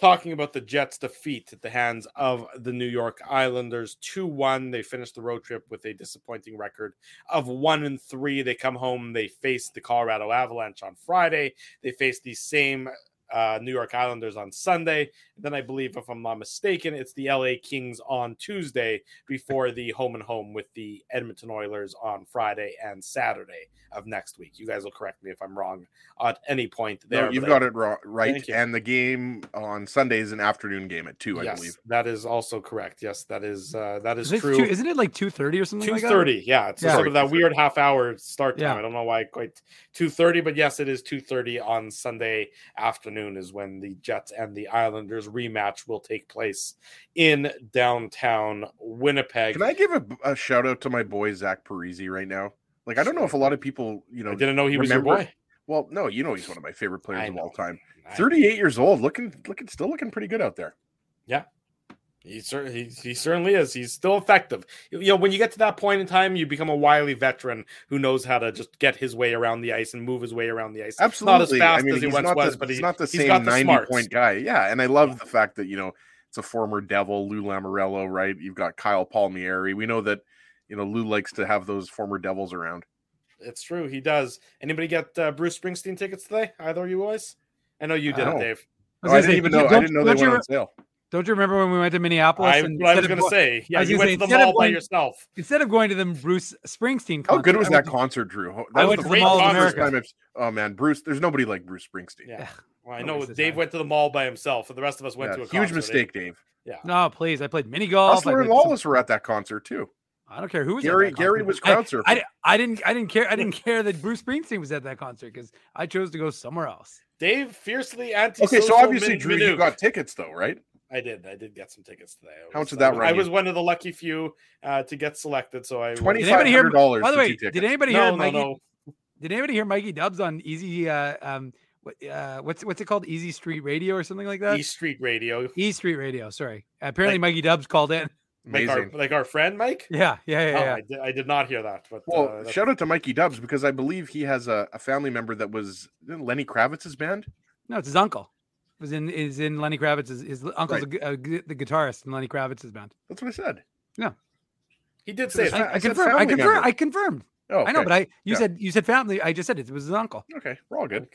[SPEAKER 2] talking about the Jets' defeat at the hands of the New York Islanders 2 1. They finished the road trip with a disappointing record of 1 and 3. They come home, they face the Colorado Avalanche on Friday. They face the same uh, New York Islanders on Sunday. Then I believe, if I'm not mistaken, it's the LA Kings on Tuesday before the home and home with the Edmonton Oilers on Friday and Saturday of next week. You guys will correct me if I'm wrong at any point there.
[SPEAKER 3] No, you've got
[SPEAKER 2] I-
[SPEAKER 3] it ro- right. And the game on Sunday is an afternoon game at two, I
[SPEAKER 2] yes,
[SPEAKER 3] believe.
[SPEAKER 2] that is also correct. Yes, that is uh, that is
[SPEAKER 4] Is
[SPEAKER 2] true.
[SPEAKER 4] two- isn't it like 2.30 or something
[SPEAKER 2] Two
[SPEAKER 4] like that?
[SPEAKER 2] thirty, yeah. It's
[SPEAKER 4] Yeah.
[SPEAKER 2] sort of that weird half hour start time.
[SPEAKER 4] Yeah.
[SPEAKER 2] I don't know why quite two thirty, but yes, it is two thirty on Sunday afternoon is when the Jets and the Islanders rematch will take place in downtown Winnipeg.
[SPEAKER 3] Can I give a, a shout out to my boy Zach Parise right now? Like, I don't know if a lot of people, you know,
[SPEAKER 2] I didn't know he was your boy.
[SPEAKER 3] Well, no, you know he's one of my favorite players of all time. 38 years old, looking, looking, still looking pretty good out there.
[SPEAKER 2] He, cer- he, he certainly is. He's still effective. You know, when you get to that point in time, you become a wily veteran who knows how to just get his way around the ice and move his way around the ice.
[SPEAKER 3] Absolutely.
[SPEAKER 2] Not as fast
[SPEAKER 3] I mean,
[SPEAKER 2] as he
[SPEAKER 3] he's
[SPEAKER 2] once
[SPEAKER 3] not
[SPEAKER 2] was,
[SPEAKER 3] the,
[SPEAKER 2] but
[SPEAKER 3] he's
[SPEAKER 2] he,
[SPEAKER 3] not the
[SPEAKER 2] he's
[SPEAKER 3] same
[SPEAKER 2] got the
[SPEAKER 3] 90
[SPEAKER 2] smarts.
[SPEAKER 3] point guy. Yeah. And I love the fact that, you know, it's a former devil, Lou Lamoriello, right? You've got Kyle Palmieri. We know that, you know, Lou likes to have those former devils around.
[SPEAKER 2] It's true. He does. Anybody get uh, Bruce Springsteen tickets today? Either of you boys? I know you did,
[SPEAKER 3] No.
[SPEAKER 2] Dave.
[SPEAKER 3] Oh, I didn't even know. I didn't know they
[SPEAKER 4] don't
[SPEAKER 3] went on sale.
[SPEAKER 4] Don't you remember when we went to Minneapolis?
[SPEAKER 2] I,
[SPEAKER 4] and
[SPEAKER 2] I was going to say. Yeah, you went
[SPEAKER 4] say,
[SPEAKER 2] to the
[SPEAKER 4] instead of
[SPEAKER 2] mall by
[SPEAKER 4] going-
[SPEAKER 2] yourself.
[SPEAKER 4] Instead of going to the Bruce Springsteen oh, concert,
[SPEAKER 3] How good was that
[SPEAKER 4] to-
[SPEAKER 3] concert, Drew? That
[SPEAKER 4] I
[SPEAKER 3] was
[SPEAKER 4] went
[SPEAKER 3] the
[SPEAKER 4] to the
[SPEAKER 3] first
[SPEAKER 4] Mall of
[SPEAKER 3] time I've- Oh man, Bruce. There's nobody like Bruce Springsteen.
[SPEAKER 2] Yeah. (laughs) Well, I know Dave
[SPEAKER 4] time.
[SPEAKER 2] went to the mall by himself, and the rest of us went
[SPEAKER 3] Yeah,
[SPEAKER 2] to a
[SPEAKER 3] huge
[SPEAKER 2] concert.
[SPEAKER 3] mistake, Dave.
[SPEAKER 2] Yeah.
[SPEAKER 4] No, please. I played mini golf. I
[SPEAKER 3] Hustler and
[SPEAKER 4] played some-
[SPEAKER 3] Lawless were at that concert too.
[SPEAKER 4] I don't care who was at
[SPEAKER 3] Gary
[SPEAKER 4] that
[SPEAKER 3] Gary was
[SPEAKER 4] I-
[SPEAKER 3] crowd surfing.
[SPEAKER 4] I, I didn't I didn't care I didn't care that Bruce Springsteen was at that concert because I chose to go somewhere else.
[SPEAKER 2] Dave, fiercely anti.
[SPEAKER 3] okay, so obviously, Drew, you got tickets though, right?
[SPEAKER 2] I did. I did get some tickets today. I
[SPEAKER 3] How much did that
[SPEAKER 2] I,
[SPEAKER 3] run
[SPEAKER 2] I
[SPEAKER 3] you?
[SPEAKER 2] was one of the lucky few uh, to get selected. So I
[SPEAKER 3] Twenty
[SPEAKER 4] Did anybody hear?
[SPEAKER 3] dollars.
[SPEAKER 4] By the way, did anybody hear
[SPEAKER 2] no,
[SPEAKER 4] Mikey?
[SPEAKER 2] no.
[SPEAKER 4] Did anybody hear Mikey Dubs on Easy? Uh, um, what, uh, what's what's it called? Easy Street Radio or something like that?
[SPEAKER 2] East Street Radio,
[SPEAKER 4] E Street Radio. Sorry. Apparently,
[SPEAKER 2] Like-
[SPEAKER 4] Mikey Dubs called in.
[SPEAKER 2] like our
[SPEAKER 3] Amazing.
[SPEAKER 2] like our friend Mike.
[SPEAKER 4] Yeah, yeah, yeah.
[SPEAKER 2] Oh,
[SPEAKER 4] yeah.
[SPEAKER 2] I, did, I did not hear that. But
[SPEAKER 3] Well,
[SPEAKER 2] uh,
[SPEAKER 3] shout out to Mikey Dubs because I believe he has a, a family member that was Lenny Kravitz's band.
[SPEAKER 4] No, it's his uncle. Was in is in Lenny Kravitz's. His uncle's a gu- uh, the guitarist in Lenny Kravitz's band.
[SPEAKER 3] That's what I said.
[SPEAKER 2] No, he did say.
[SPEAKER 4] I,
[SPEAKER 3] I
[SPEAKER 4] I confirmed. I confirmed.
[SPEAKER 3] member.
[SPEAKER 4] I confirmed.
[SPEAKER 3] Oh,
[SPEAKER 4] I know, but I you
[SPEAKER 3] Yeah.
[SPEAKER 4] said you said family. I just said it was his uncle.
[SPEAKER 3] okay, we're all good.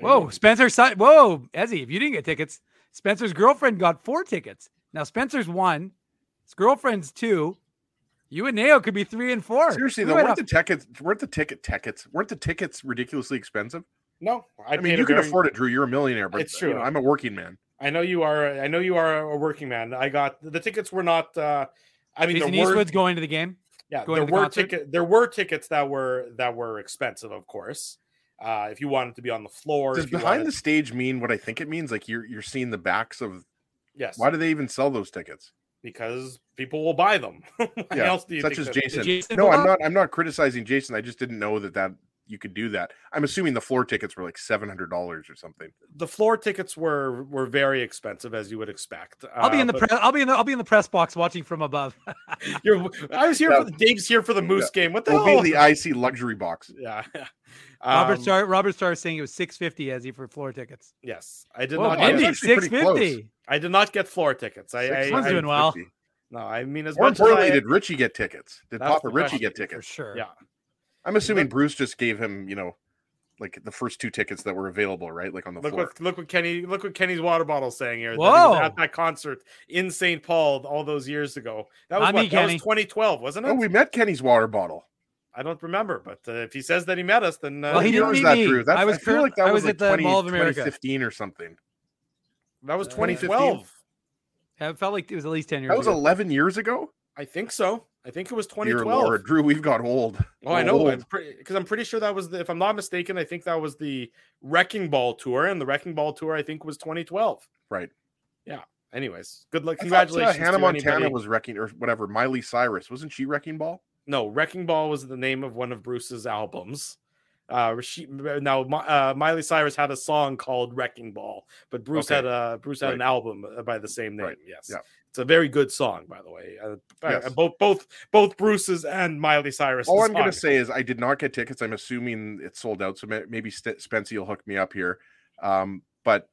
[SPEAKER 4] Whoa, Spencer. Whoa, Ezzy, if you didn't get tickets, Spencer's girlfriend got four tickets. Now Spencer's one, his girlfriend's two. You and Nao could be three and four.
[SPEAKER 3] Seriously
[SPEAKER 4] We
[SPEAKER 3] though, weren't the tickets weren't the ticket tickets weren't the tickets ridiculously expensive?
[SPEAKER 2] No, I,
[SPEAKER 3] I, mean, you can
[SPEAKER 2] very-
[SPEAKER 3] afford it, Drew. You're a millionaire, but
[SPEAKER 2] It's
[SPEAKER 3] you know,
[SPEAKER 2] true.
[SPEAKER 3] I'm a working man.
[SPEAKER 2] I know you are. I know you are a working man. I got the tickets were not. uh I mean,
[SPEAKER 4] Jason
[SPEAKER 2] there were
[SPEAKER 4] Eastwood's going to the game.
[SPEAKER 2] yeah,
[SPEAKER 4] going
[SPEAKER 2] there
[SPEAKER 4] the
[SPEAKER 2] were
[SPEAKER 4] concert?
[SPEAKER 2] ticket. There were tickets that were that were expensive, of course. Uh If you wanted to be on the floor,
[SPEAKER 3] Does
[SPEAKER 2] if you
[SPEAKER 3] behind
[SPEAKER 2] wanted-
[SPEAKER 3] the stage mean what I think it means? Like you're you're seeing the backs of
[SPEAKER 2] yes,
[SPEAKER 3] why do they even sell those tickets?
[SPEAKER 2] because people will buy them. (laughs) Why
[SPEAKER 3] Yeah,
[SPEAKER 2] else do you
[SPEAKER 3] such
[SPEAKER 2] think
[SPEAKER 3] as Jason.
[SPEAKER 4] Jason
[SPEAKER 3] No, I'm not. I'm not criticizing Jason. I just didn't know that that you could do that. I'm assuming the floor tickets were like seven hundred dollars or something.
[SPEAKER 2] the floor tickets were were very expensive, as you would expect.
[SPEAKER 4] I'll be
[SPEAKER 2] Uh,
[SPEAKER 4] in the
[SPEAKER 2] but
[SPEAKER 4] press. I'll be in the. I'll be in the press box watching from above. (laughs)
[SPEAKER 2] you're, I was here
[SPEAKER 3] Yeah.
[SPEAKER 2] for the Dave's here for the Moose game. What the
[SPEAKER 3] We'll
[SPEAKER 2] hell?
[SPEAKER 3] be in the IC luxury box.
[SPEAKER 2] yeah. (laughs)
[SPEAKER 4] Robert
[SPEAKER 2] Um,
[SPEAKER 4] Star. Robert Star is saying it was six fifty Ezzy for floor tickets.
[SPEAKER 2] Yes, I did
[SPEAKER 4] Whoa,
[SPEAKER 2] not.
[SPEAKER 3] Andy,
[SPEAKER 2] Get,
[SPEAKER 4] Indy
[SPEAKER 3] actually
[SPEAKER 4] six
[SPEAKER 3] pretty close.
[SPEAKER 4] fifty.
[SPEAKER 2] I did not get floor tickets. I, I, I
[SPEAKER 4] doing well.
[SPEAKER 2] no. I mean, as
[SPEAKER 3] More
[SPEAKER 2] much as I,
[SPEAKER 3] did Richie get tickets? Did
[SPEAKER 2] That's
[SPEAKER 3] Papa
[SPEAKER 2] the
[SPEAKER 3] Richie
[SPEAKER 2] question,
[SPEAKER 3] get
[SPEAKER 4] For
[SPEAKER 3] tickets?
[SPEAKER 4] sure.
[SPEAKER 2] yeah.
[SPEAKER 3] I'm assuming Bruce just gave him, you know, like the first two tickets that were available, right? Like on the
[SPEAKER 2] Look
[SPEAKER 3] floor.
[SPEAKER 2] what look what Kenny look what Kenny's water bottle's saying here. that he
[SPEAKER 4] Whoa.
[SPEAKER 2] was at that concert in St. Paul all those years ago. That was what,
[SPEAKER 4] me,
[SPEAKER 2] that was 2012, wasn't it?
[SPEAKER 3] Oh, we met Kenny's water bottle.
[SPEAKER 2] I don't remember, but uh, if he says that he met us, then uh,
[SPEAKER 4] Well, he didn't
[SPEAKER 3] was
[SPEAKER 4] meet
[SPEAKER 3] that,
[SPEAKER 4] me.
[SPEAKER 3] Drew? That's,
[SPEAKER 4] I was
[SPEAKER 3] feel
[SPEAKER 4] cur-
[SPEAKER 3] like that
[SPEAKER 4] I
[SPEAKER 3] was,
[SPEAKER 4] was
[SPEAKER 3] like
[SPEAKER 4] at the
[SPEAKER 3] 20,
[SPEAKER 4] Mall of America.
[SPEAKER 3] 2015 or something.
[SPEAKER 2] that was
[SPEAKER 4] Uh,
[SPEAKER 2] 2012.
[SPEAKER 4] Yeah, it felt like it was at least ten years. Ago.
[SPEAKER 3] That was
[SPEAKER 4] ago.
[SPEAKER 3] 11 years ago.
[SPEAKER 2] I think so. I think it was
[SPEAKER 3] Dear
[SPEAKER 2] 2012.
[SPEAKER 3] Lord, Drew, we've got old.
[SPEAKER 2] Oh, I know.
[SPEAKER 3] Old.
[SPEAKER 2] I'm pretty because I'm pretty sure that was the, if I'm not mistaken, I think that was the Wrecking Ball tour, and the Wrecking Ball tour I think was 2012.
[SPEAKER 3] Right. Yeah.
[SPEAKER 2] Anyways, good luck.
[SPEAKER 3] I thought, uh,
[SPEAKER 2] Congratulations.
[SPEAKER 3] Hannah Montana
[SPEAKER 2] anybody-
[SPEAKER 3] was wrecking, or whatever. Miley Cyrus wasn't she wrecking ball?
[SPEAKER 2] No, Wrecking Ball was the name of one of Bruce's albums. Uh, she, now uh, Miley Cyrus had a song called Wrecking Ball, but Bruce
[SPEAKER 3] Okay.
[SPEAKER 2] had a Bruce had
[SPEAKER 3] Right.
[SPEAKER 2] an album uh, by the same name.
[SPEAKER 3] Right.
[SPEAKER 2] Yes,
[SPEAKER 3] Yeah.
[SPEAKER 2] It's a very good song, by the way. Uh, uh,
[SPEAKER 3] Yes.
[SPEAKER 2] both both both Bruce's and Miley Cyrus.
[SPEAKER 3] All I'm going to say is I did not get tickets. I'm assuming it's sold out. So maybe St- will hook me up here. Um, but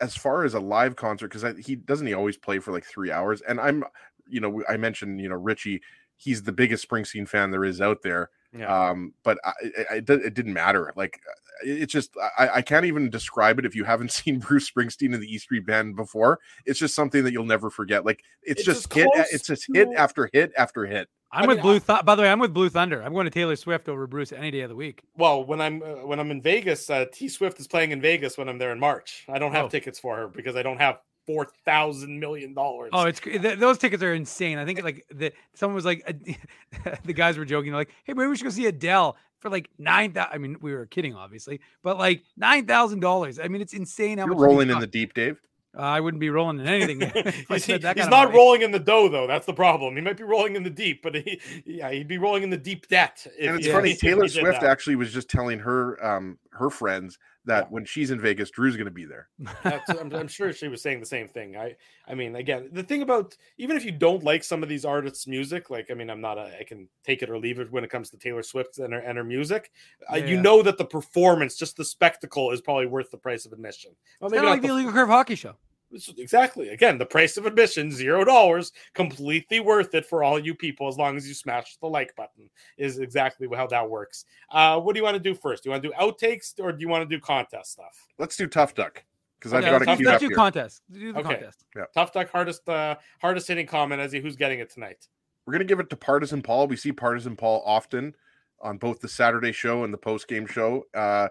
[SPEAKER 3] as far as a live concert, because he doesn't he always play for like three hours, and I'm, you know, I mentioned you know Richie, he's the biggest Springsteen fan there is out there.
[SPEAKER 2] yeah.
[SPEAKER 3] Um, but I, I, it, it didn't matter. Like it's just I, I can't even describe it if you haven't (laughs) seen Bruce Springsteen in the E Street Band before. It's just something that you'll never forget. Like it's,
[SPEAKER 2] It's
[SPEAKER 3] just
[SPEAKER 2] just
[SPEAKER 3] hit. It's just hit after hit after hit.
[SPEAKER 4] I'm
[SPEAKER 2] I
[SPEAKER 4] with Blue. Th- by the way, I'm with Blue Thunder. I'm going to Taylor Swift over Bruce any day of the week.
[SPEAKER 2] Well, when I'm uh, when I'm in Vegas, uh, T Swift is playing in Vegas when I'm there in March. I don't have
[SPEAKER 4] Oh.
[SPEAKER 2] tickets for her because I don't have four thousand million dollars.
[SPEAKER 4] Oh, it's th- those tickets are insane. I think like the someone was like, (laughs) the guys were joking like, "Hey, maybe we should go see Adele for like nine thousand. I mean, we were kidding, obviously, but like nine thousand dollars. I mean, it's insane how
[SPEAKER 3] You're
[SPEAKER 4] much.
[SPEAKER 3] rolling in the deep, Dave.
[SPEAKER 4] Uh, I wouldn't be rolling in anything.
[SPEAKER 2] he's, (laughs)
[SPEAKER 4] spent that
[SPEAKER 2] he's not
[SPEAKER 4] money.
[SPEAKER 2] rolling in the dough though. That's the problem. He might be rolling in the deep, but he, yeah, he'd be rolling in the deep debt. if
[SPEAKER 3] and it's
[SPEAKER 2] he-
[SPEAKER 3] funny (laughs) taylor swift actually was just telling her um her friends that
[SPEAKER 2] Yeah.
[SPEAKER 3] when she's in vegas drew's going to be there
[SPEAKER 2] That's, I'm, I'm sure she was saying the same thing. I, I mean, again, the thing about even if you don't like some of these artists' music, like I mean, I'm not a, I can take it or leave it when it comes to Taylor Swift and her and her music. Uh, you know that the performance, just the spectacle, is probably worth the price of admission. Well,
[SPEAKER 4] It's
[SPEAKER 2] maybe
[SPEAKER 4] kind of like the
[SPEAKER 2] the-
[SPEAKER 4] illegal curve hockey show.
[SPEAKER 2] This is- Exactly. Again, the price of admission, zero dollars, completely worth it for all you people as long as you smash the like button, is exactly how that works. Uh, what do you want to do first? Do you want to do outtakes or do you want to do contest stuff?
[SPEAKER 3] Let's do tough duck because I've
[SPEAKER 4] Yeah,
[SPEAKER 3] got
[SPEAKER 4] let's,
[SPEAKER 3] it queued
[SPEAKER 4] let's do
[SPEAKER 3] here.
[SPEAKER 4] contest. Do the
[SPEAKER 2] Okay.
[SPEAKER 4] contest.
[SPEAKER 2] Tough Duck, hardest uh, hardest hitting comment as he who's getting it tonight.
[SPEAKER 3] We're gonna give it to Partisan Paul. We see Partisan Paul often on both the Saturday show and the post game show. Uh,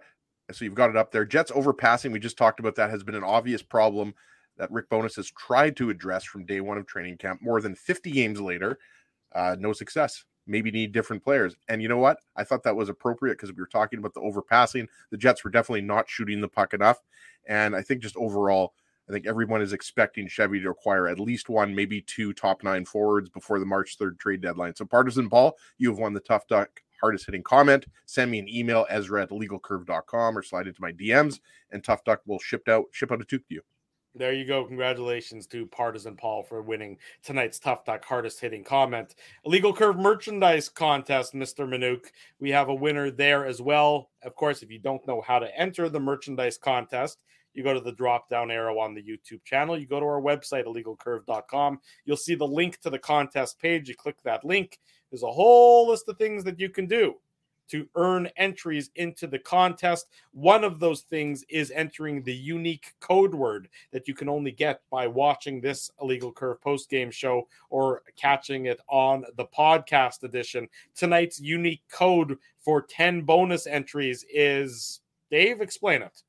[SPEAKER 3] so you've got it up there. Jets overpassing. We just talked about that has been an obvious problem that Rick Bowness has tried to address from day one of training camp. More than 50 games later, uh, no success. Maybe need different players. And you know what? I thought that was appropriate because we were talking about the overpassing. The Jets were definitely not shooting the puck enough. And I think just overall, I think everyone is expecting Chevy to acquire at least one, maybe two top nine forwards before the March 3rd trade deadline. So, Partisan Paul, you have won the Tough Duck hardest hitting comment. Send me an email, Ezra at legalcurve.com, or slide into my DMs, and Tough Duck will ship out ship out a toque to you.
[SPEAKER 2] There you go. Congratulations to Partisan Paul for winning tonight's Tough Duck hardest hitting comment. Illegal Curve merchandise contest, Mr. Manuk. We have a winner there as well. Of course, if you don't know how to enter the merchandise contest, you go to the drop down arrow on the YouTube channel. You go to our website, illegalcurve.com. You'll see the link to the contest page. You click that link. There's a whole list of things that you can do to earn entries into the contest. One of those things is entering the unique code word that you can only get by watching this Illegal Curve post game show or catching it on the podcast edition. Tonight's unique code for 10 bonus entries is Dave, explain it.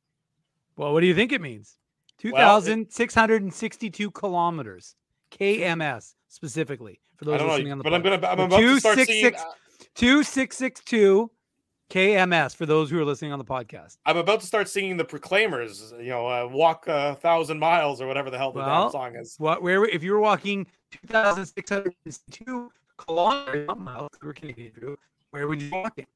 [SPEAKER 4] Well, what do you think it means?
[SPEAKER 2] Well, it-
[SPEAKER 4] 2,662 kilometers, KMS specifically for those listening
[SPEAKER 2] know,
[SPEAKER 4] on the
[SPEAKER 2] but I'm gonna I'm about to start seeing
[SPEAKER 4] 266 2662 KMS for those who are listening on the podcast.
[SPEAKER 2] I'm about to start singing the Proclaimers, you know, uh, walk a thousand miles or whatever the hell the
[SPEAKER 4] Well,
[SPEAKER 2] damn song is.
[SPEAKER 4] What where if you were walking 2,662 kilometers, not miles, we're Canadian, Drew, where would you be walking?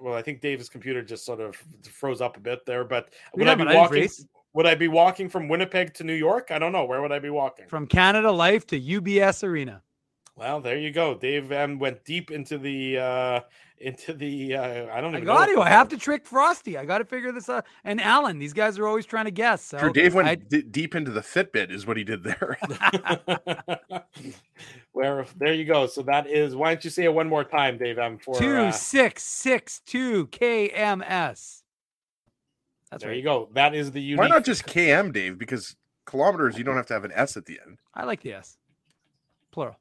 [SPEAKER 2] Well, I think Dave's computer just sort of froze up a bit there, but would I be walking? Would I be walking from Winnipeg to New York? I don't know. Where would I be walking?
[SPEAKER 4] From Canada Life to UBS Arena.
[SPEAKER 2] Well, there you go. Dave M went deep into the uh into the uh I don't even know
[SPEAKER 4] got
[SPEAKER 2] what
[SPEAKER 4] to.
[SPEAKER 2] the
[SPEAKER 4] I have to trick Frosty. I got to figure this out. And Alan, these guys are always trying to guess. So
[SPEAKER 3] True, Dave went
[SPEAKER 4] I-
[SPEAKER 3] d- deep into the Fitbit, is what he did there. (laughs) (laughs)
[SPEAKER 2] Where there you go. So that is why don't you say it one more time, Dave M for
[SPEAKER 4] two
[SPEAKER 2] uh,
[SPEAKER 4] six six two KMS. That's
[SPEAKER 2] there
[SPEAKER 4] right.
[SPEAKER 2] you go. That is the unique
[SPEAKER 3] Why not just KM, Dave? Because kilometers, you don't have to have an S at the end.
[SPEAKER 4] I like the S. Plural.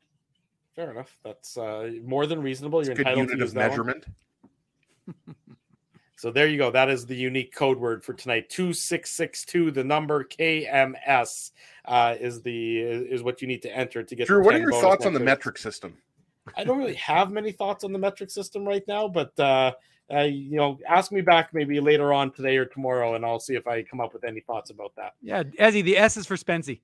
[SPEAKER 2] Fair enough. That's uh more than reasonable. You're
[SPEAKER 3] a
[SPEAKER 2] entitled to
[SPEAKER 3] unit
[SPEAKER 2] use
[SPEAKER 3] of
[SPEAKER 2] that one.
[SPEAKER 3] measurement. (laughs)
[SPEAKER 2] So there you go. That is the unique code word for tonight. Two six six two. The number KMS uh, is the is what you need to enter to get.
[SPEAKER 3] Drew,
[SPEAKER 2] the
[SPEAKER 3] what are your thoughts on the metric system?
[SPEAKER 2] I don't really have many thoughts on the metric system right now, but uh, uh, you know, ask me back maybe later on today or tomorrow, and I'll see if I come up with any thoughts about that.
[SPEAKER 4] Yeah, Ezzy, the S is for Spency.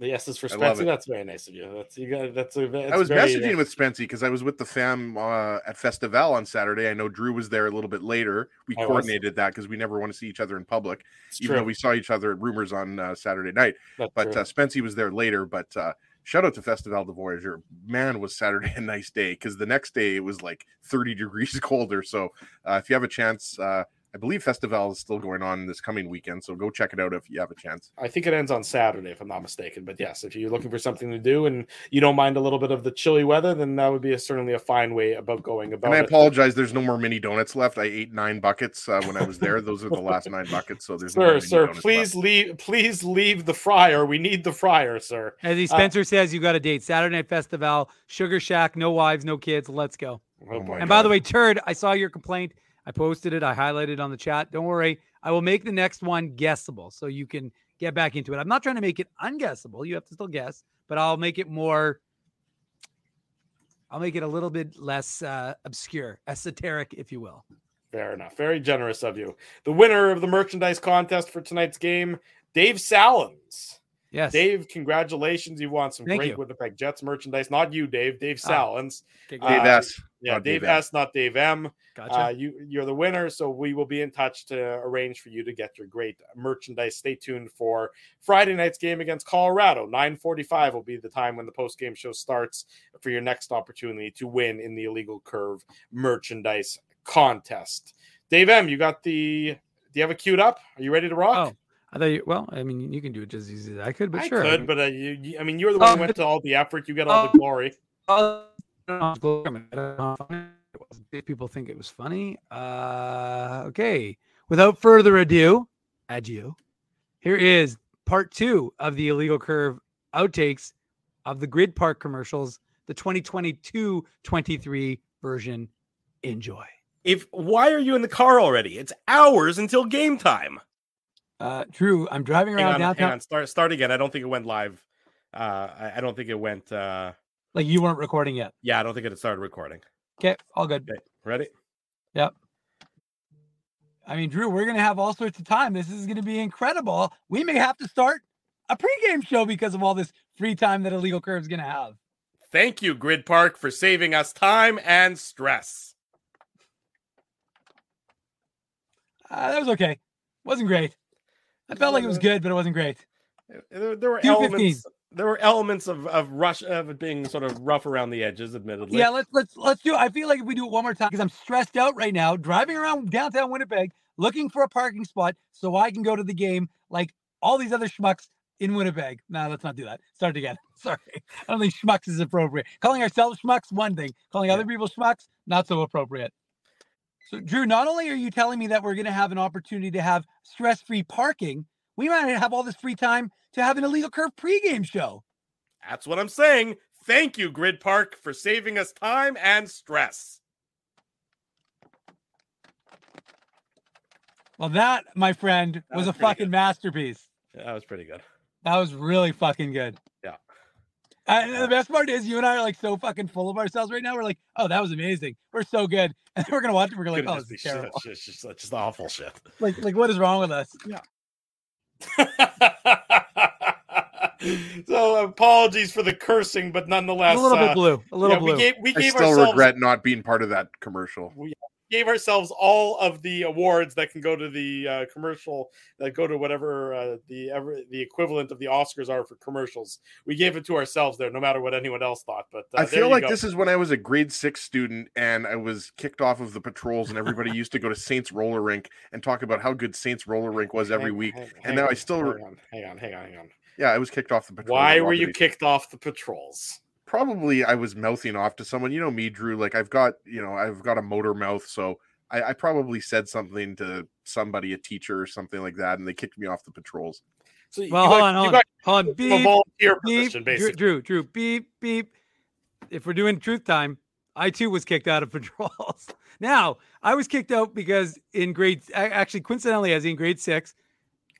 [SPEAKER 2] The S is for
[SPEAKER 3] I
[SPEAKER 2] Spencer. That's very nice of you. That's you got. That's a. That's
[SPEAKER 3] I was messaging with Spency because I was with the fam uh, at Festival on Saturday. I know Drew was there a little bit later. We
[SPEAKER 2] I was.
[SPEAKER 3] coordinated that because we never want to see each other in public,
[SPEAKER 2] It's
[SPEAKER 3] even
[SPEAKER 2] true.
[SPEAKER 3] though we saw each other at Rumors on uh, Saturday night.
[SPEAKER 2] That's
[SPEAKER 3] But uh, Spency was there later. But uh, shout out to Festival du Voyageur. Man, was Saturday (laughs) a nice day because the next day it was like 30 degrees (laughs) colder. So uh, if you have a chance, uh, I believe Festival is still going on this coming weekend. So go check it out if you have a chance.
[SPEAKER 2] I think it ends on Saturday, if I'm not mistaken. But yes, if you're looking for something to do and you don't mind a little bit of the chilly weather, then that would be a, certainly a fine way about going about
[SPEAKER 3] And I
[SPEAKER 2] it.
[SPEAKER 3] apologize. There's no more mini donuts left. I ate nine buckets uh, when I was there. Those are the last (laughs) nine buckets. So there's no more
[SPEAKER 2] Sir,
[SPEAKER 3] mini
[SPEAKER 2] sir,
[SPEAKER 3] donuts
[SPEAKER 2] please
[SPEAKER 3] left.
[SPEAKER 2] leave. Please leave the fryer. We need the fryer, sir.
[SPEAKER 4] As
[SPEAKER 2] Uh,
[SPEAKER 4] Spencer says you got a date. Saturday Night Festival, Sugar Shack, no wives, no kids. Let's go.
[SPEAKER 2] Oh, boy.
[SPEAKER 4] And by the way, Turd, I saw your complaint. I posted it. I highlighted on the chat. Don't worry. I will make the next one guessable so you can get back into it. I'm not trying to make it unguessable. You have to still guess, but I'll make it more. I'll make it a little bit less uh, obscure, esoteric, if you will.
[SPEAKER 2] Fair enough. Very generous of you. The winner of the merchandise contest for tonight's game, Dave Salins.
[SPEAKER 4] Yes.
[SPEAKER 2] Dave, congratulations. You won some
[SPEAKER 4] Thank
[SPEAKER 2] great
[SPEAKER 4] you.
[SPEAKER 2] Winnipeg Jets merchandise. Not you, Dave. Dave
[SPEAKER 4] Ah,
[SPEAKER 2] Salins.
[SPEAKER 4] Okay,
[SPEAKER 2] Uh,
[SPEAKER 3] Dave S.
[SPEAKER 2] Yeah,
[SPEAKER 3] not
[SPEAKER 2] Dave
[SPEAKER 3] Dave M.
[SPEAKER 2] S, not Dave M.
[SPEAKER 4] Gotcha.
[SPEAKER 2] Uh, you you're the winner, so we will be in touch to arrange for you to get your great merchandise. Stay tuned for Friday night's game against Colorado. 9:45 will be the time when the post game show starts for your next opportunity to win in the illegal curve merchandise contest. Dave M, you got the. Do you have it queued up? Are you ready to rock?
[SPEAKER 4] Oh, I thought, you, well, I mean, you can do it just as easy as I could, but
[SPEAKER 2] I
[SPEAKER 4] sure.
[SPEAKER 2] could, but uh, you, you- I mean, you're the one who went to all the effort. You get all
[SPEAKER 4] Oh.
[SPEAKER 2] the glory.
[SPEAKER 4] Uh, (laughs) people think it was funny. Uh, okay. Without further ado, adieu. Here is part two of the illegal curve outtakes of the Gryd Park commercials, the 2022 23 version. Enjoy.
[SPEAKER 2] If why are you in the car already? It's hours until game time.
[SPEAKER 4] Uh, Drew, I'm driving
[SPEAKER 2] Hang
[SPEAKER 4] around
[SPEAKER 2] on,
[SPEAKER 4] downtown.
[SPEAKER 2] hang on. Start start again. I don't think it went live. Uh, I, I don't think it went. Uh,
[SPEAKER 4] Like you weren't recording yet.
[SPEAKER 2] yeah, I don't think it had started recording.
[SPEAKER 4] Okay, all good.
[SPEAKER 2] Okay, ready?
[SPEAKER 4] Yep. I mean, Drew, we're gonna have all sorts of time. This is gonna be incredible. We may have to start a pregame show because of all this free time that Illegal Curve's is gonna have.
[SPEAKER 2] Thank you, Gryd Park, for saving us time and stress.
[SPEAKER 4] Uh, that was okay. Wasn't great. I felt like it was good, but it wasn't great.
[SPEAKER 2] There, there were elements. There were elements of of rush of it being sort of rough around the edges, admittedly.
[SPEAKER 4] Yeah, let's let's let's do. it. I feel like if we do it one more time, because I'm stressed out right now, driving around downtown Winnipeg looking for a parking spot so I can go to the game like all these other schmucks in Winnipeg. No, let's not do that. Start again. (laughs) Sorry, I don't think schmucks is appropriate. Calling ourselves schmucks, one thing. Calling other people schmucks, not so appropriate. So, Drew, not only are you telling me that we're going to have an opportunity to have stress-free parking, we might have all this free time to have an illegal curve pregame show.
[SPEAKER 2] That's what I'm saying. Thank you, Gryd Park, for saving us time and stress.
[SPEAKER 4] Well, that, my friend,
[SPEAKER 2] That
[SPEAKER 4] was,
[SPEAKER 2] was
[SPEAKER 4] a fucking
[SPEAKER 2] good.
[SPEAKER 4] masterpiece.
[SPEAKER 2] That was pretty good.
[SPEAKER 4] That was really fucking good.
[SPEAKER 2] Yeah.
[SPEAKER 4] And the best part is you and I are like so fucking full of ourselves right now. We're like, oh, that was amazing. We're so good. (laughs) And then we're gonna watch it. We're gonna
[SPEAKER 2] Couldn't
[SPEAKER 4] like, oh,
[SPEAKER 2] just
[SPEAKER 4] this
[SPEAKER 2] be
[SPEAKER 4] is
[SPEAKER 2] shit,
[SPEAKER 4] terrible.
[SPEAKER 2] shit, just, just, just awful shit. (laughs)
[SPEAKER 4] Like, like what is wrong with us? Yeah. (laughs)
[SPEAKER 2] so apologies for the cursing, but nonetheless,
[SPEAKER 4] a little
[SPEAKER 2] uh,
[SPEAKER 4] bit blue. A little
[SPEAKER 2] yeah,
[SPEAKER 4] blue.
[SPEAKER 2] We gave, we
[SPEAKER 3] I still
[SPEAKER 2] ourselves
[SPEAKER 3] regret not being part of that commercial.
[SPEAKER 2] Gave ourselves all of the awards that can go to the uh, commercial that go to whatever uh, the ever the equivalent of the Oscars are for commercials. We gave it to ourselves there, no matter what anyone else thought. But uh,
[SPEAKER 3] I feel like
[SPEAKER 2] go.
[SPEAKER 3] this is when I was a grade six student and I was kicked off of the patrols, and everybody used to go to Saints Roller Rink and talk about how good Saints Roller Rink was every
[SPEAKER 2] Hang-
[SPEAKER 3] week.
[SPEAKER 2] hang-
[SPEAKER 3] and
[SPEAKER 2] hang
[SPEAKER 3] now I still
[SPEAKER 2] hang on, hang on, hang on, hang on.
[SPEAKER 3] Yeah, I was kicked off the patrol.
[SPEAKER 2] Why were you kicked off the patrols?
[SPEAKER 3] Probably I was mouthing off to someone. You know me, Drew. Like I've got, you know, I've got a motor mouth, so I, I probably said something to somebody, a teacher or something like that, and they kicked me off the patrols.
[SPEAKER 2] So you
[SPEAKER 4] well,
[SPEAKER 2] got-
[SPEAKER 4] hold on,
[SPEAKER 2] you
[SPEAKER 4] hold on.
[SPEAKER 2] got
[SPEAKER 4] Hold on.
[SPEAKER 2] a
[SPEAKER 4] Beep,
[SPEAKER 2] volunteer
[SPEAKER 4] beep.
[SPEAKER 2] position,
[SPEAKER 4] Drew,
[SPEAKER 2] basically.
[SPEAKER 4] Drew, Drew, beep, beep. If we're doing truth time, I too was kicked out of (laughs) patrols. now, I was kicked out because in grade, actually, coincidentally, as in grade six,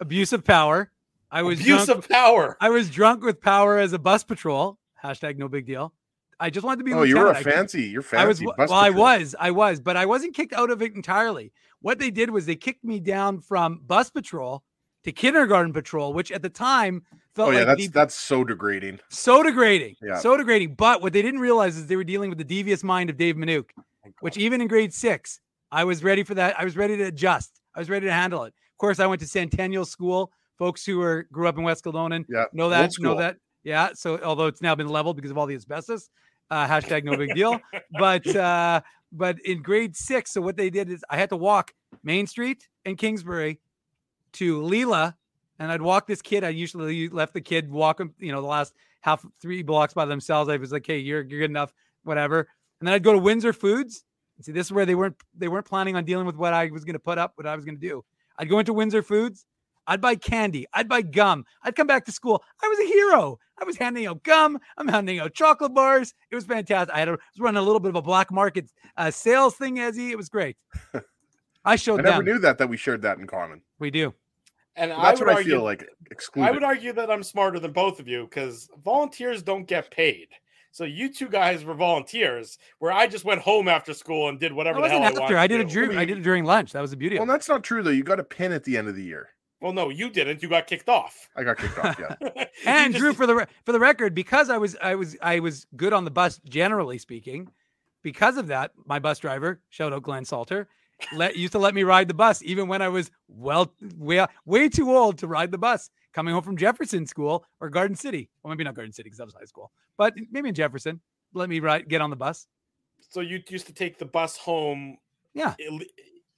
[SPEAKER 4] abuse of power. I was
[SPEAKER 2] Abuse
[SPEAKER 4] drunk,
[SPEAKER 2] of power.
[SPEAKER 4] I was drunk with power as a bus patrol. Hashtag no big deal. I just wanted to be.
[SPEAKER 3] Oh, you were a fancy. You're fancy.
[SPEAKER 4] I was well, I was, I was, but I wasn't kicked out of it entirely. What they did was they kicked me down from bus patrol to kindergarten patrol, which at the time felt
[SPEAKER 3] Oh yeah,
[SPEAKER 4] like
[SPEAKER 3] that's
[SPEAKER 4] the-
[SPEAKER 3] that's so degrading.
[SPEAKER 4] so degrading,
[SPEAKER 3] Yeah.
[SPEAKER 4] so degrading. But what they didn't realize is they were dealing with the devious mind of Dave Manuk, which even in grade six, I was ready for that. I was ready to adjust. I was ready to handle it. Of course, I went to Centennial School. Folks who are grew up in West Kildonan
[SPEAKER 3] Yeah,
[SPEAKER 4] know that. Know that. Yeah. So although it's now been leveled because of all the asbestos, uh, hashtag no big deal. but (laughs) uh, but in grade six, so what they did is I had to walk Main Street and Kingsbury to Leila, and I'd walk this kid. I usually left the kid walk him, you know, the last half three blocks by themselves. I was like, hey, you're you're good enough, whatever. And then I'd go to Windsor Foods. And see, this is where they weren't they weren't planning on dealing with what I was going to put up, what I was going to do. I'd go into Windsor Foods. I'd buy candy. I'd buy gum. I'd come back to school. I was a hero. I was handing out gum. I'm handing out chocolate bars. It was fantastic. I had a, was running a little bit of a black market uh, sales thing, Ezzy. It was great. I (laughs) showed
[SPEAKER 3] I never
[SPEAKER 4] them.
[SPEAKER 3] knew that that we shared that in common.
[SPEAKER 4] We do.
[SPEAKER 2] And
[SPEAKER 3] But
[SPEAKER 2] I
[SPEAKER 3] that's
[SPEAKER 2] would
[SPEAKER 3] what I feel like excluded.
[SPEAKER 2] I would argue that I'm smarter than both of you because volunteers don't get paid. So you two guys were volunteers, where I just went home after school and did
[SPEAKER 4] I
[SPEAKER 2] whatever the hell
[SPEAKER 4] wasn't
[SPEAKER 2] I
[SPEAKER 4] after.
[SPEAKER 2] wanted.
[SPEAKER 4] I did it
[SPEAKER 2] do.
[SPEAKER 4] during. I did it during lunch. That was the beauty
[SPEAKER 3] well,
[SPEAKER 4] of it.
[SPEAKER 3] that's not true though. You got a pin at the end of the year.
[SPEAKER 2] Well, no, you didn't. You got kicked off.
[SPEAKER 3] I got kicked off. Yeah. (laughs)
[SPEAKER 2] You
[SPEAKER 4] And
[SPEAKER 2] just-
[SPEAKER 4] Drew, for the re- for the record, because I was I was I was good on the bus, generally speaking, because of that, my bus driver, shout out Glenn Salter, let used to let me ride the bus even when I was well way way too old to ride the bus coming home from Jefferson School or Garden City. Well, maybe not Garden City because that was high school, but maybe in Jefferson. Let me ride get on the bus.
[SPEAKER 2] so you used to take the bus home
[SPEAKER 4] Yeah,
[SPEAKER 2] Ill-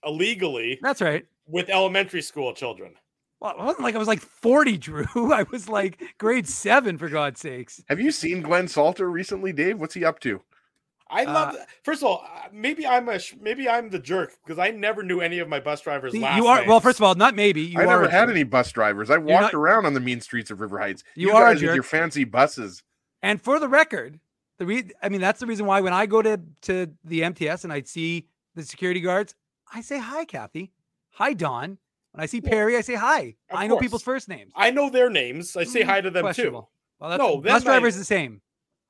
[SPEAKER 2] illegally
[SPEAKER 4] that's right.
[SPEAKER 2] with elementary school children.
[SPEAKER 4] Well, it wasn't like I was like 40, Drew. (laughs) I was like grade seven, for God's sakes.
[SPEAKER 3] Have you seen Glenn Salter recently, Dave? What's he up to?
[SPEAKER 2] I
[SPEAKER 4] Uh,
[SPEAKER 2] love. first of all, uh, maybe I'm a maybe I'm the jerk because I never knew any of my bus drivers'
[SPEAKER 4] See,
[SPEAKER 2] last
[SPEAKER 4] you are well. First of all, not maybe. You
[SPEAKER 3] I
[SPEAKER 4] are
[SPEAKER 3] never had
[SPEAKER 4] jerk.
[SPEAKER 3] any bus drivers. I walked
[SPEAKER 4] not-
[SPEAKER 3] around on the mean streets of River Heights.
[SPEAKER 4] You are a
[SPEAKER 3] guys with your fancy buses.
[SPEAKER 4] And for the record, the re- I mean, that's the reason why when I go to to the MTS and I see the security guards, I say hi, Kathy. Hi, Don. When I see Perry, I say hi.
[SPEAKER 2] Of
[SPEAKER 4] I know
[SPEAKER 2] course.
[SPEAKER 4] people's first names.
[SPEAKER 2] I know their names. I say mm-hmm. hi to them too.
[SPEAKER 4] Questionable. Well, that's,
[SPEAKER 2] No, then
[SPEAKER 4] bus driver
[SPEAKER 2] I-
[SPEAKER 4] is the same.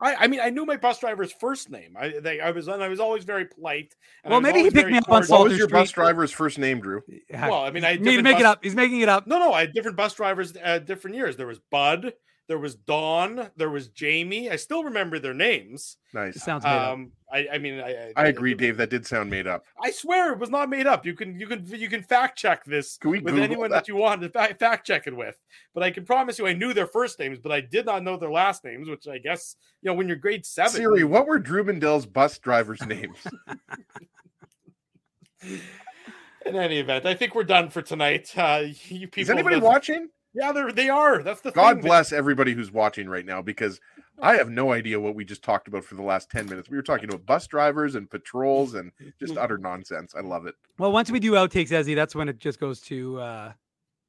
[SPEAKER 2] I, I mean, I knew my bus driver's first name. I they, I was I was always very polite. and I
[SPEAKER 4] Well,
[SPEAKER 2] was
[SPEAKER 4] maybe he
[SPEAKER 2] always
[SPEAKER 4] picked
[SPEAKER 2] very
[SPEAKER 4] me up on
[SPEAKER 2] cordial.
[SPEAKER 3] What
[SPEAKER 4] Salter
[SPEAKER 3] was your bus
[SPEAKER 4] Street.
[SPEAKER 3] driver's first name, Drew?
[SPEAKER 2] Well, I mean, I had
[SPEAKER 4] Need to
[SPEAKER 2] different
[SPEAKER 4] make it
[SPEAKER 2] bus-
[SPEAKER 4] up. He's making it up.
[SPEAKER 2] No, no, I had different bus drivers at different years. There was Bud, there was Dawn, there was Jamie. I still remember their names.
[SPEAKER 3] Nice.
[SPEAKER 4] It sounds made up.
[SPEAKER 2] Um, I, I mean, I,
[SPEAKER 3] I agree, Dave. That did sound made up.
[SPEAKER 2] I swear it was not made up. You can, you can, you can fact check this
[SPEAKER 3] Can
[SPEAKER 2] with
[SPEAKER 3] Google
[SPEAKER 2] anyone
[SPEAKER 3] that?
[SPEAKER 2] that? you want to fa- fact check it with. But I can promise you, I knew their first names, but I did not know their last names. Which I guess, you know, when you're grade seven,
[SPEAKER 3] Siri, what were Drew Mandell's bus drivers' names? (laughs)
[SPEAKER 2] In any event, I think we're done for tonight. Uh, you people,
[SPEAKER 3] Is anybody
[SPEAKER 2] that-
[SPEAKER 3] watching?
[SPEAKER 2] Yeah, they're they are. That's the
[SPEAKER 3] God
[SPEAKER 2] thing.
[SPEAKER 3] bless everybody who's watching right now because I have no idea what we just talked about for the last 10 minutes. We were talking about bus drivers and patrols and just utter nonsense. I love it.
[SPEAKER 4] Well, once we do outtakes, Ezzy, that's when it just goes to, uh,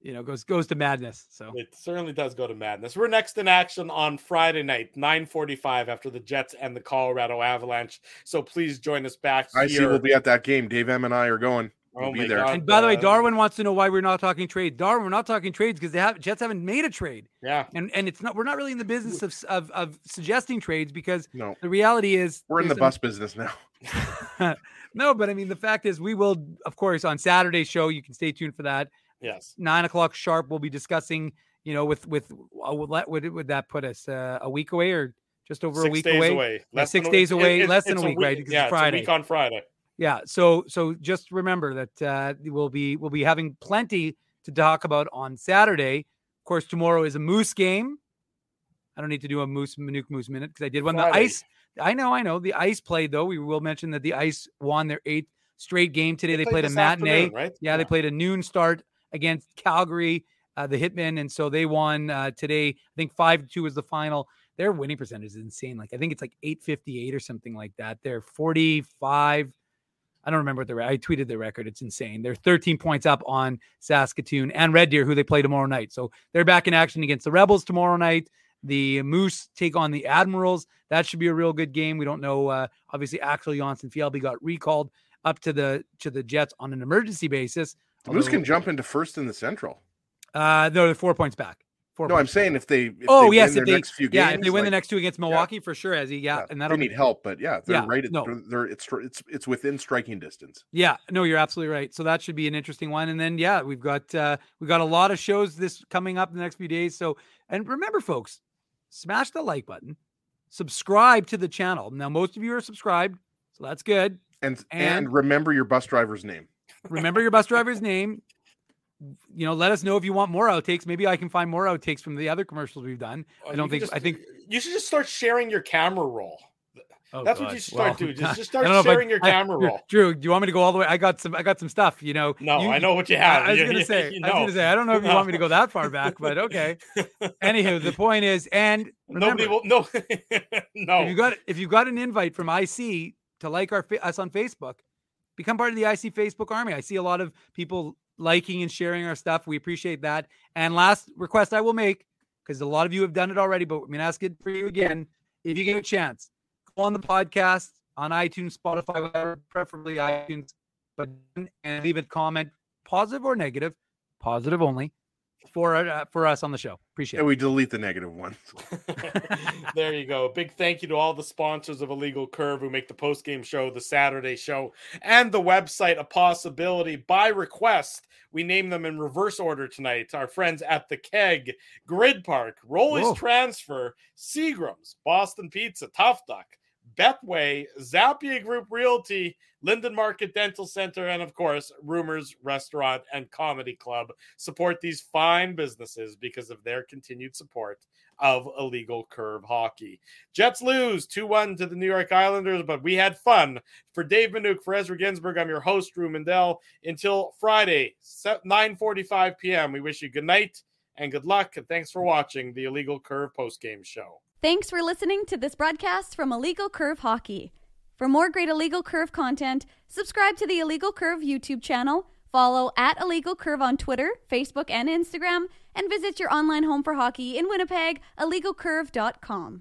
[SPEAKER 4] you know, goes goes to madness. So
[SPEAKER 2] It certainly does go to madness. We're next in action on Friday night, 9:45 after the Jets and the Colorado Avalanche. So please join us back
[SPEAKER 3] I see we'll be at that game. Dave M and I are going. We'll
[SPEAKER 2] Oh
[SPEAKER 3] be
[SPEAKER 2] my
[SPEAKER 3] there.
[SPEAKER 2] God.
[SPEAKER 4] And by the way, Darwin wants to know why we're not talking trades. Darwin, we're not talking trades because they have Jets haven't made a trade,
[SPEAKER 2] Yeah.
[SPEAKER 4] and and it's not we're not really in the business of of, of suggesting trades because
[SPEAKER 3] No,
[SPEAKER 4] the reality is
[SPEAKER 3] we're in the
[SPEAKER 4] there's
[SPEAKER 3] bus business now. (laughs)
[SPEAKER 4] no, but I mean the fact is we will of course on Saturday's show you can stay tuned for that
[SPEAKER 2] Yes.
[SPEAKER 4] nine o'clock sharp. We'll be discussing you know with with uh, would that would, would that put us uh, a week away or just over
[SPEAKER 2] Six
[SPEAKER 4] a week
[SPEAKER 2] days
[SPEAKER 4] away?
[SPEAKER 2] away.
[SPEAKER 4] Yeah, six
[SPEAKER 2] than
[SPEAKER 4] days away,
[SPEAKER 2] it-
[SPEAKER 4] less than
[SPEAKER 2] it's
[SPEAKER 4] a week, right? Because
[SPEAKER 2] Yeah,
[SPEAKER 4] it's Friday.
[SPEAKER 2] It's a week on Friday.
[SPEAKER 4] Yeah. So so just remember that uh, we'll be we'll be having plenty to talk about on Saturday. Of course, tomorrow is a Moose game. I don't need to do a Moose Manuke Moose minute because I did one. The Ice. I know, I know. The Ice played though. We will mention that the Ice won their eighth straight game today. They, played, a matinee.
[SPEAKER 2] right?
[SPEAKER 4] Yeah, they played a noon start against Calgary, uh, the Hitmen, and so they won uh, today. I think five to two was the final. Their winning percentage is insane. Like I think it's like eight fifty eight or something like that. They're forty five. I don't remember what the I tweeted the record. It's insane. They're 13 points up on Saskatoon and Red Deer, who they play tomorrow night. So they're back in action against the Rebels tomorrow night. The Moose take on the Admirals. That should be a real good game. We don't know. Uh, obviously, Axel Jonsson-Fjallby got recalled up to the to the Jets on an emergency basis.
[SPEAKER 3] The Moose can jump into first in the Central.
[SPEAKER 4] Uh, no, they're four points back. Four
[SPEAKER 3] No, I'm saying if they if
[SPEAKER 4] oh
[SPEAKER 3] they
[SPEAKER 4] yes, if they
[SPEAKER 3] next few games,
[SPEAKER 4] yeah, if they win the next two against Milwaukee for sure, Ezzy. Yeah,
[SPEAKER 3] yeah,
[SPEAKER 4] and that'll
[SPEAKER 3] they need help, but yeah, they're
[SPEAKER 4] Yeah,
[SPEAKER 3] right. At,
[SPEAKER 4] no.
[SPEAKER 3] they're, they're it's it's it's within striking distance.
[SPEAKER 4] Yeah, no, you're absolutely right. So that should be an interesting one. And then yeah, we've got uh we've got a lot of shows this coming up in the next few days. So and remember, folks, smash the like button, subscribe to the channel. Now, most of you are subscribed, so that's good.
[SPEAKER 3] And and,
[SPEAKER 4] And-
[SPEAKER 3] remember your bus driver's name.
[SPEAKER 4] Remember your bus driver's (laughs) name. You know, let us know if you want more outtakes. Maybe I can find more outtakes from the other commercials we've done. Oh, I don't think
[SPEAKER 2] just-
[SPEAKER 4] I think
[SPEAKER 2] you should just start sharing your camera roll.
[SPEAKER 4] oh,
[SPEAKER 2] That's what you should start doing. (laughs) Just- just start
[SPEAKER 4] I if I-
[SPEAKER 2] sharing your camera
[SPEAKER 4] Drew-
[SPEAKER 2] roll.
[SPEAKER 4] Drew, do you want me to go all the way? I got some. I got some stuff. You know.
[SPEAKER 2] No,
[SPEAKER 4] You-
[SPEAKER 2] I know what you have.
[SPEAKER 4] I was
[SPEAKER 2] You-
[SPEAKER 4] gonna
[SPEAKER 2] you-
[SPEAKER 4] say. I was gonna say. I don't know if you want me to go that far back, but (laughs) okay. Anywho, the point is, and (laughs)
[SPEAKER 2] Nobody
[SPEAKER 4] remember,
[SPEAKER 2] will. No, no.
[SPEAKER 4] if you got if you got an invite from IC to like our us on Facebook, become part of the IC Facebook army. I see a lot of people liking and sharing our stuff. We appreciate that. And last request I will make because a lot of you have done it already, but I'm gonna ask it for you again. If you get a chance, go on the podcast on iTunes, Spotify, whatever, preferably iTunes, but and leave a comment, positive or negative, positive only, for uh, for us on the show. Appreciate
[SPEAKER 3] And
[SPEAKER 4] it.
[SPEAKER 3] we delete the negative ones. (laughs)
[SPEAKER 2] there you go. Big thank you to all the sponsors of Illegal Curve who make the post game show, the Saturday show, and the website a possibility by request. We name them in reverse order tonight. Our friends at the Keg, Gryd Park, Rollies
[SPEAKER 4] Whoa.
[SPEAKER 2] Transfer, Seagram's, Boston Pizza, Tough Duck, Betway, Zappia Group Realty, Linden Market Dental Center, and of course, Rumors Restaurant and Comedy Club support these fine businesses because of their continued support of illegal curve hockey. Jets lose 2 1 to the New York Islanders, but we had fun. For Dave Manuk, for Ezra Ginsburg, I'm your host, Drew Mandel. Until Friday, 9 45 p.m., we wish you good night and good luck. And thanks for watching the Illegal Curve postgame show.
[SPEAKER 1] Thanks for listening to this broadcast from Illegal Curve Hockey. For more great Illegal Curve content, subscribe to the Illegal Curve YouTube channel, follow at Illegal Curve on Twitter, Facebook, and Instagram, and visit your online home for hockey in Winnipeg, illegalcurve.com.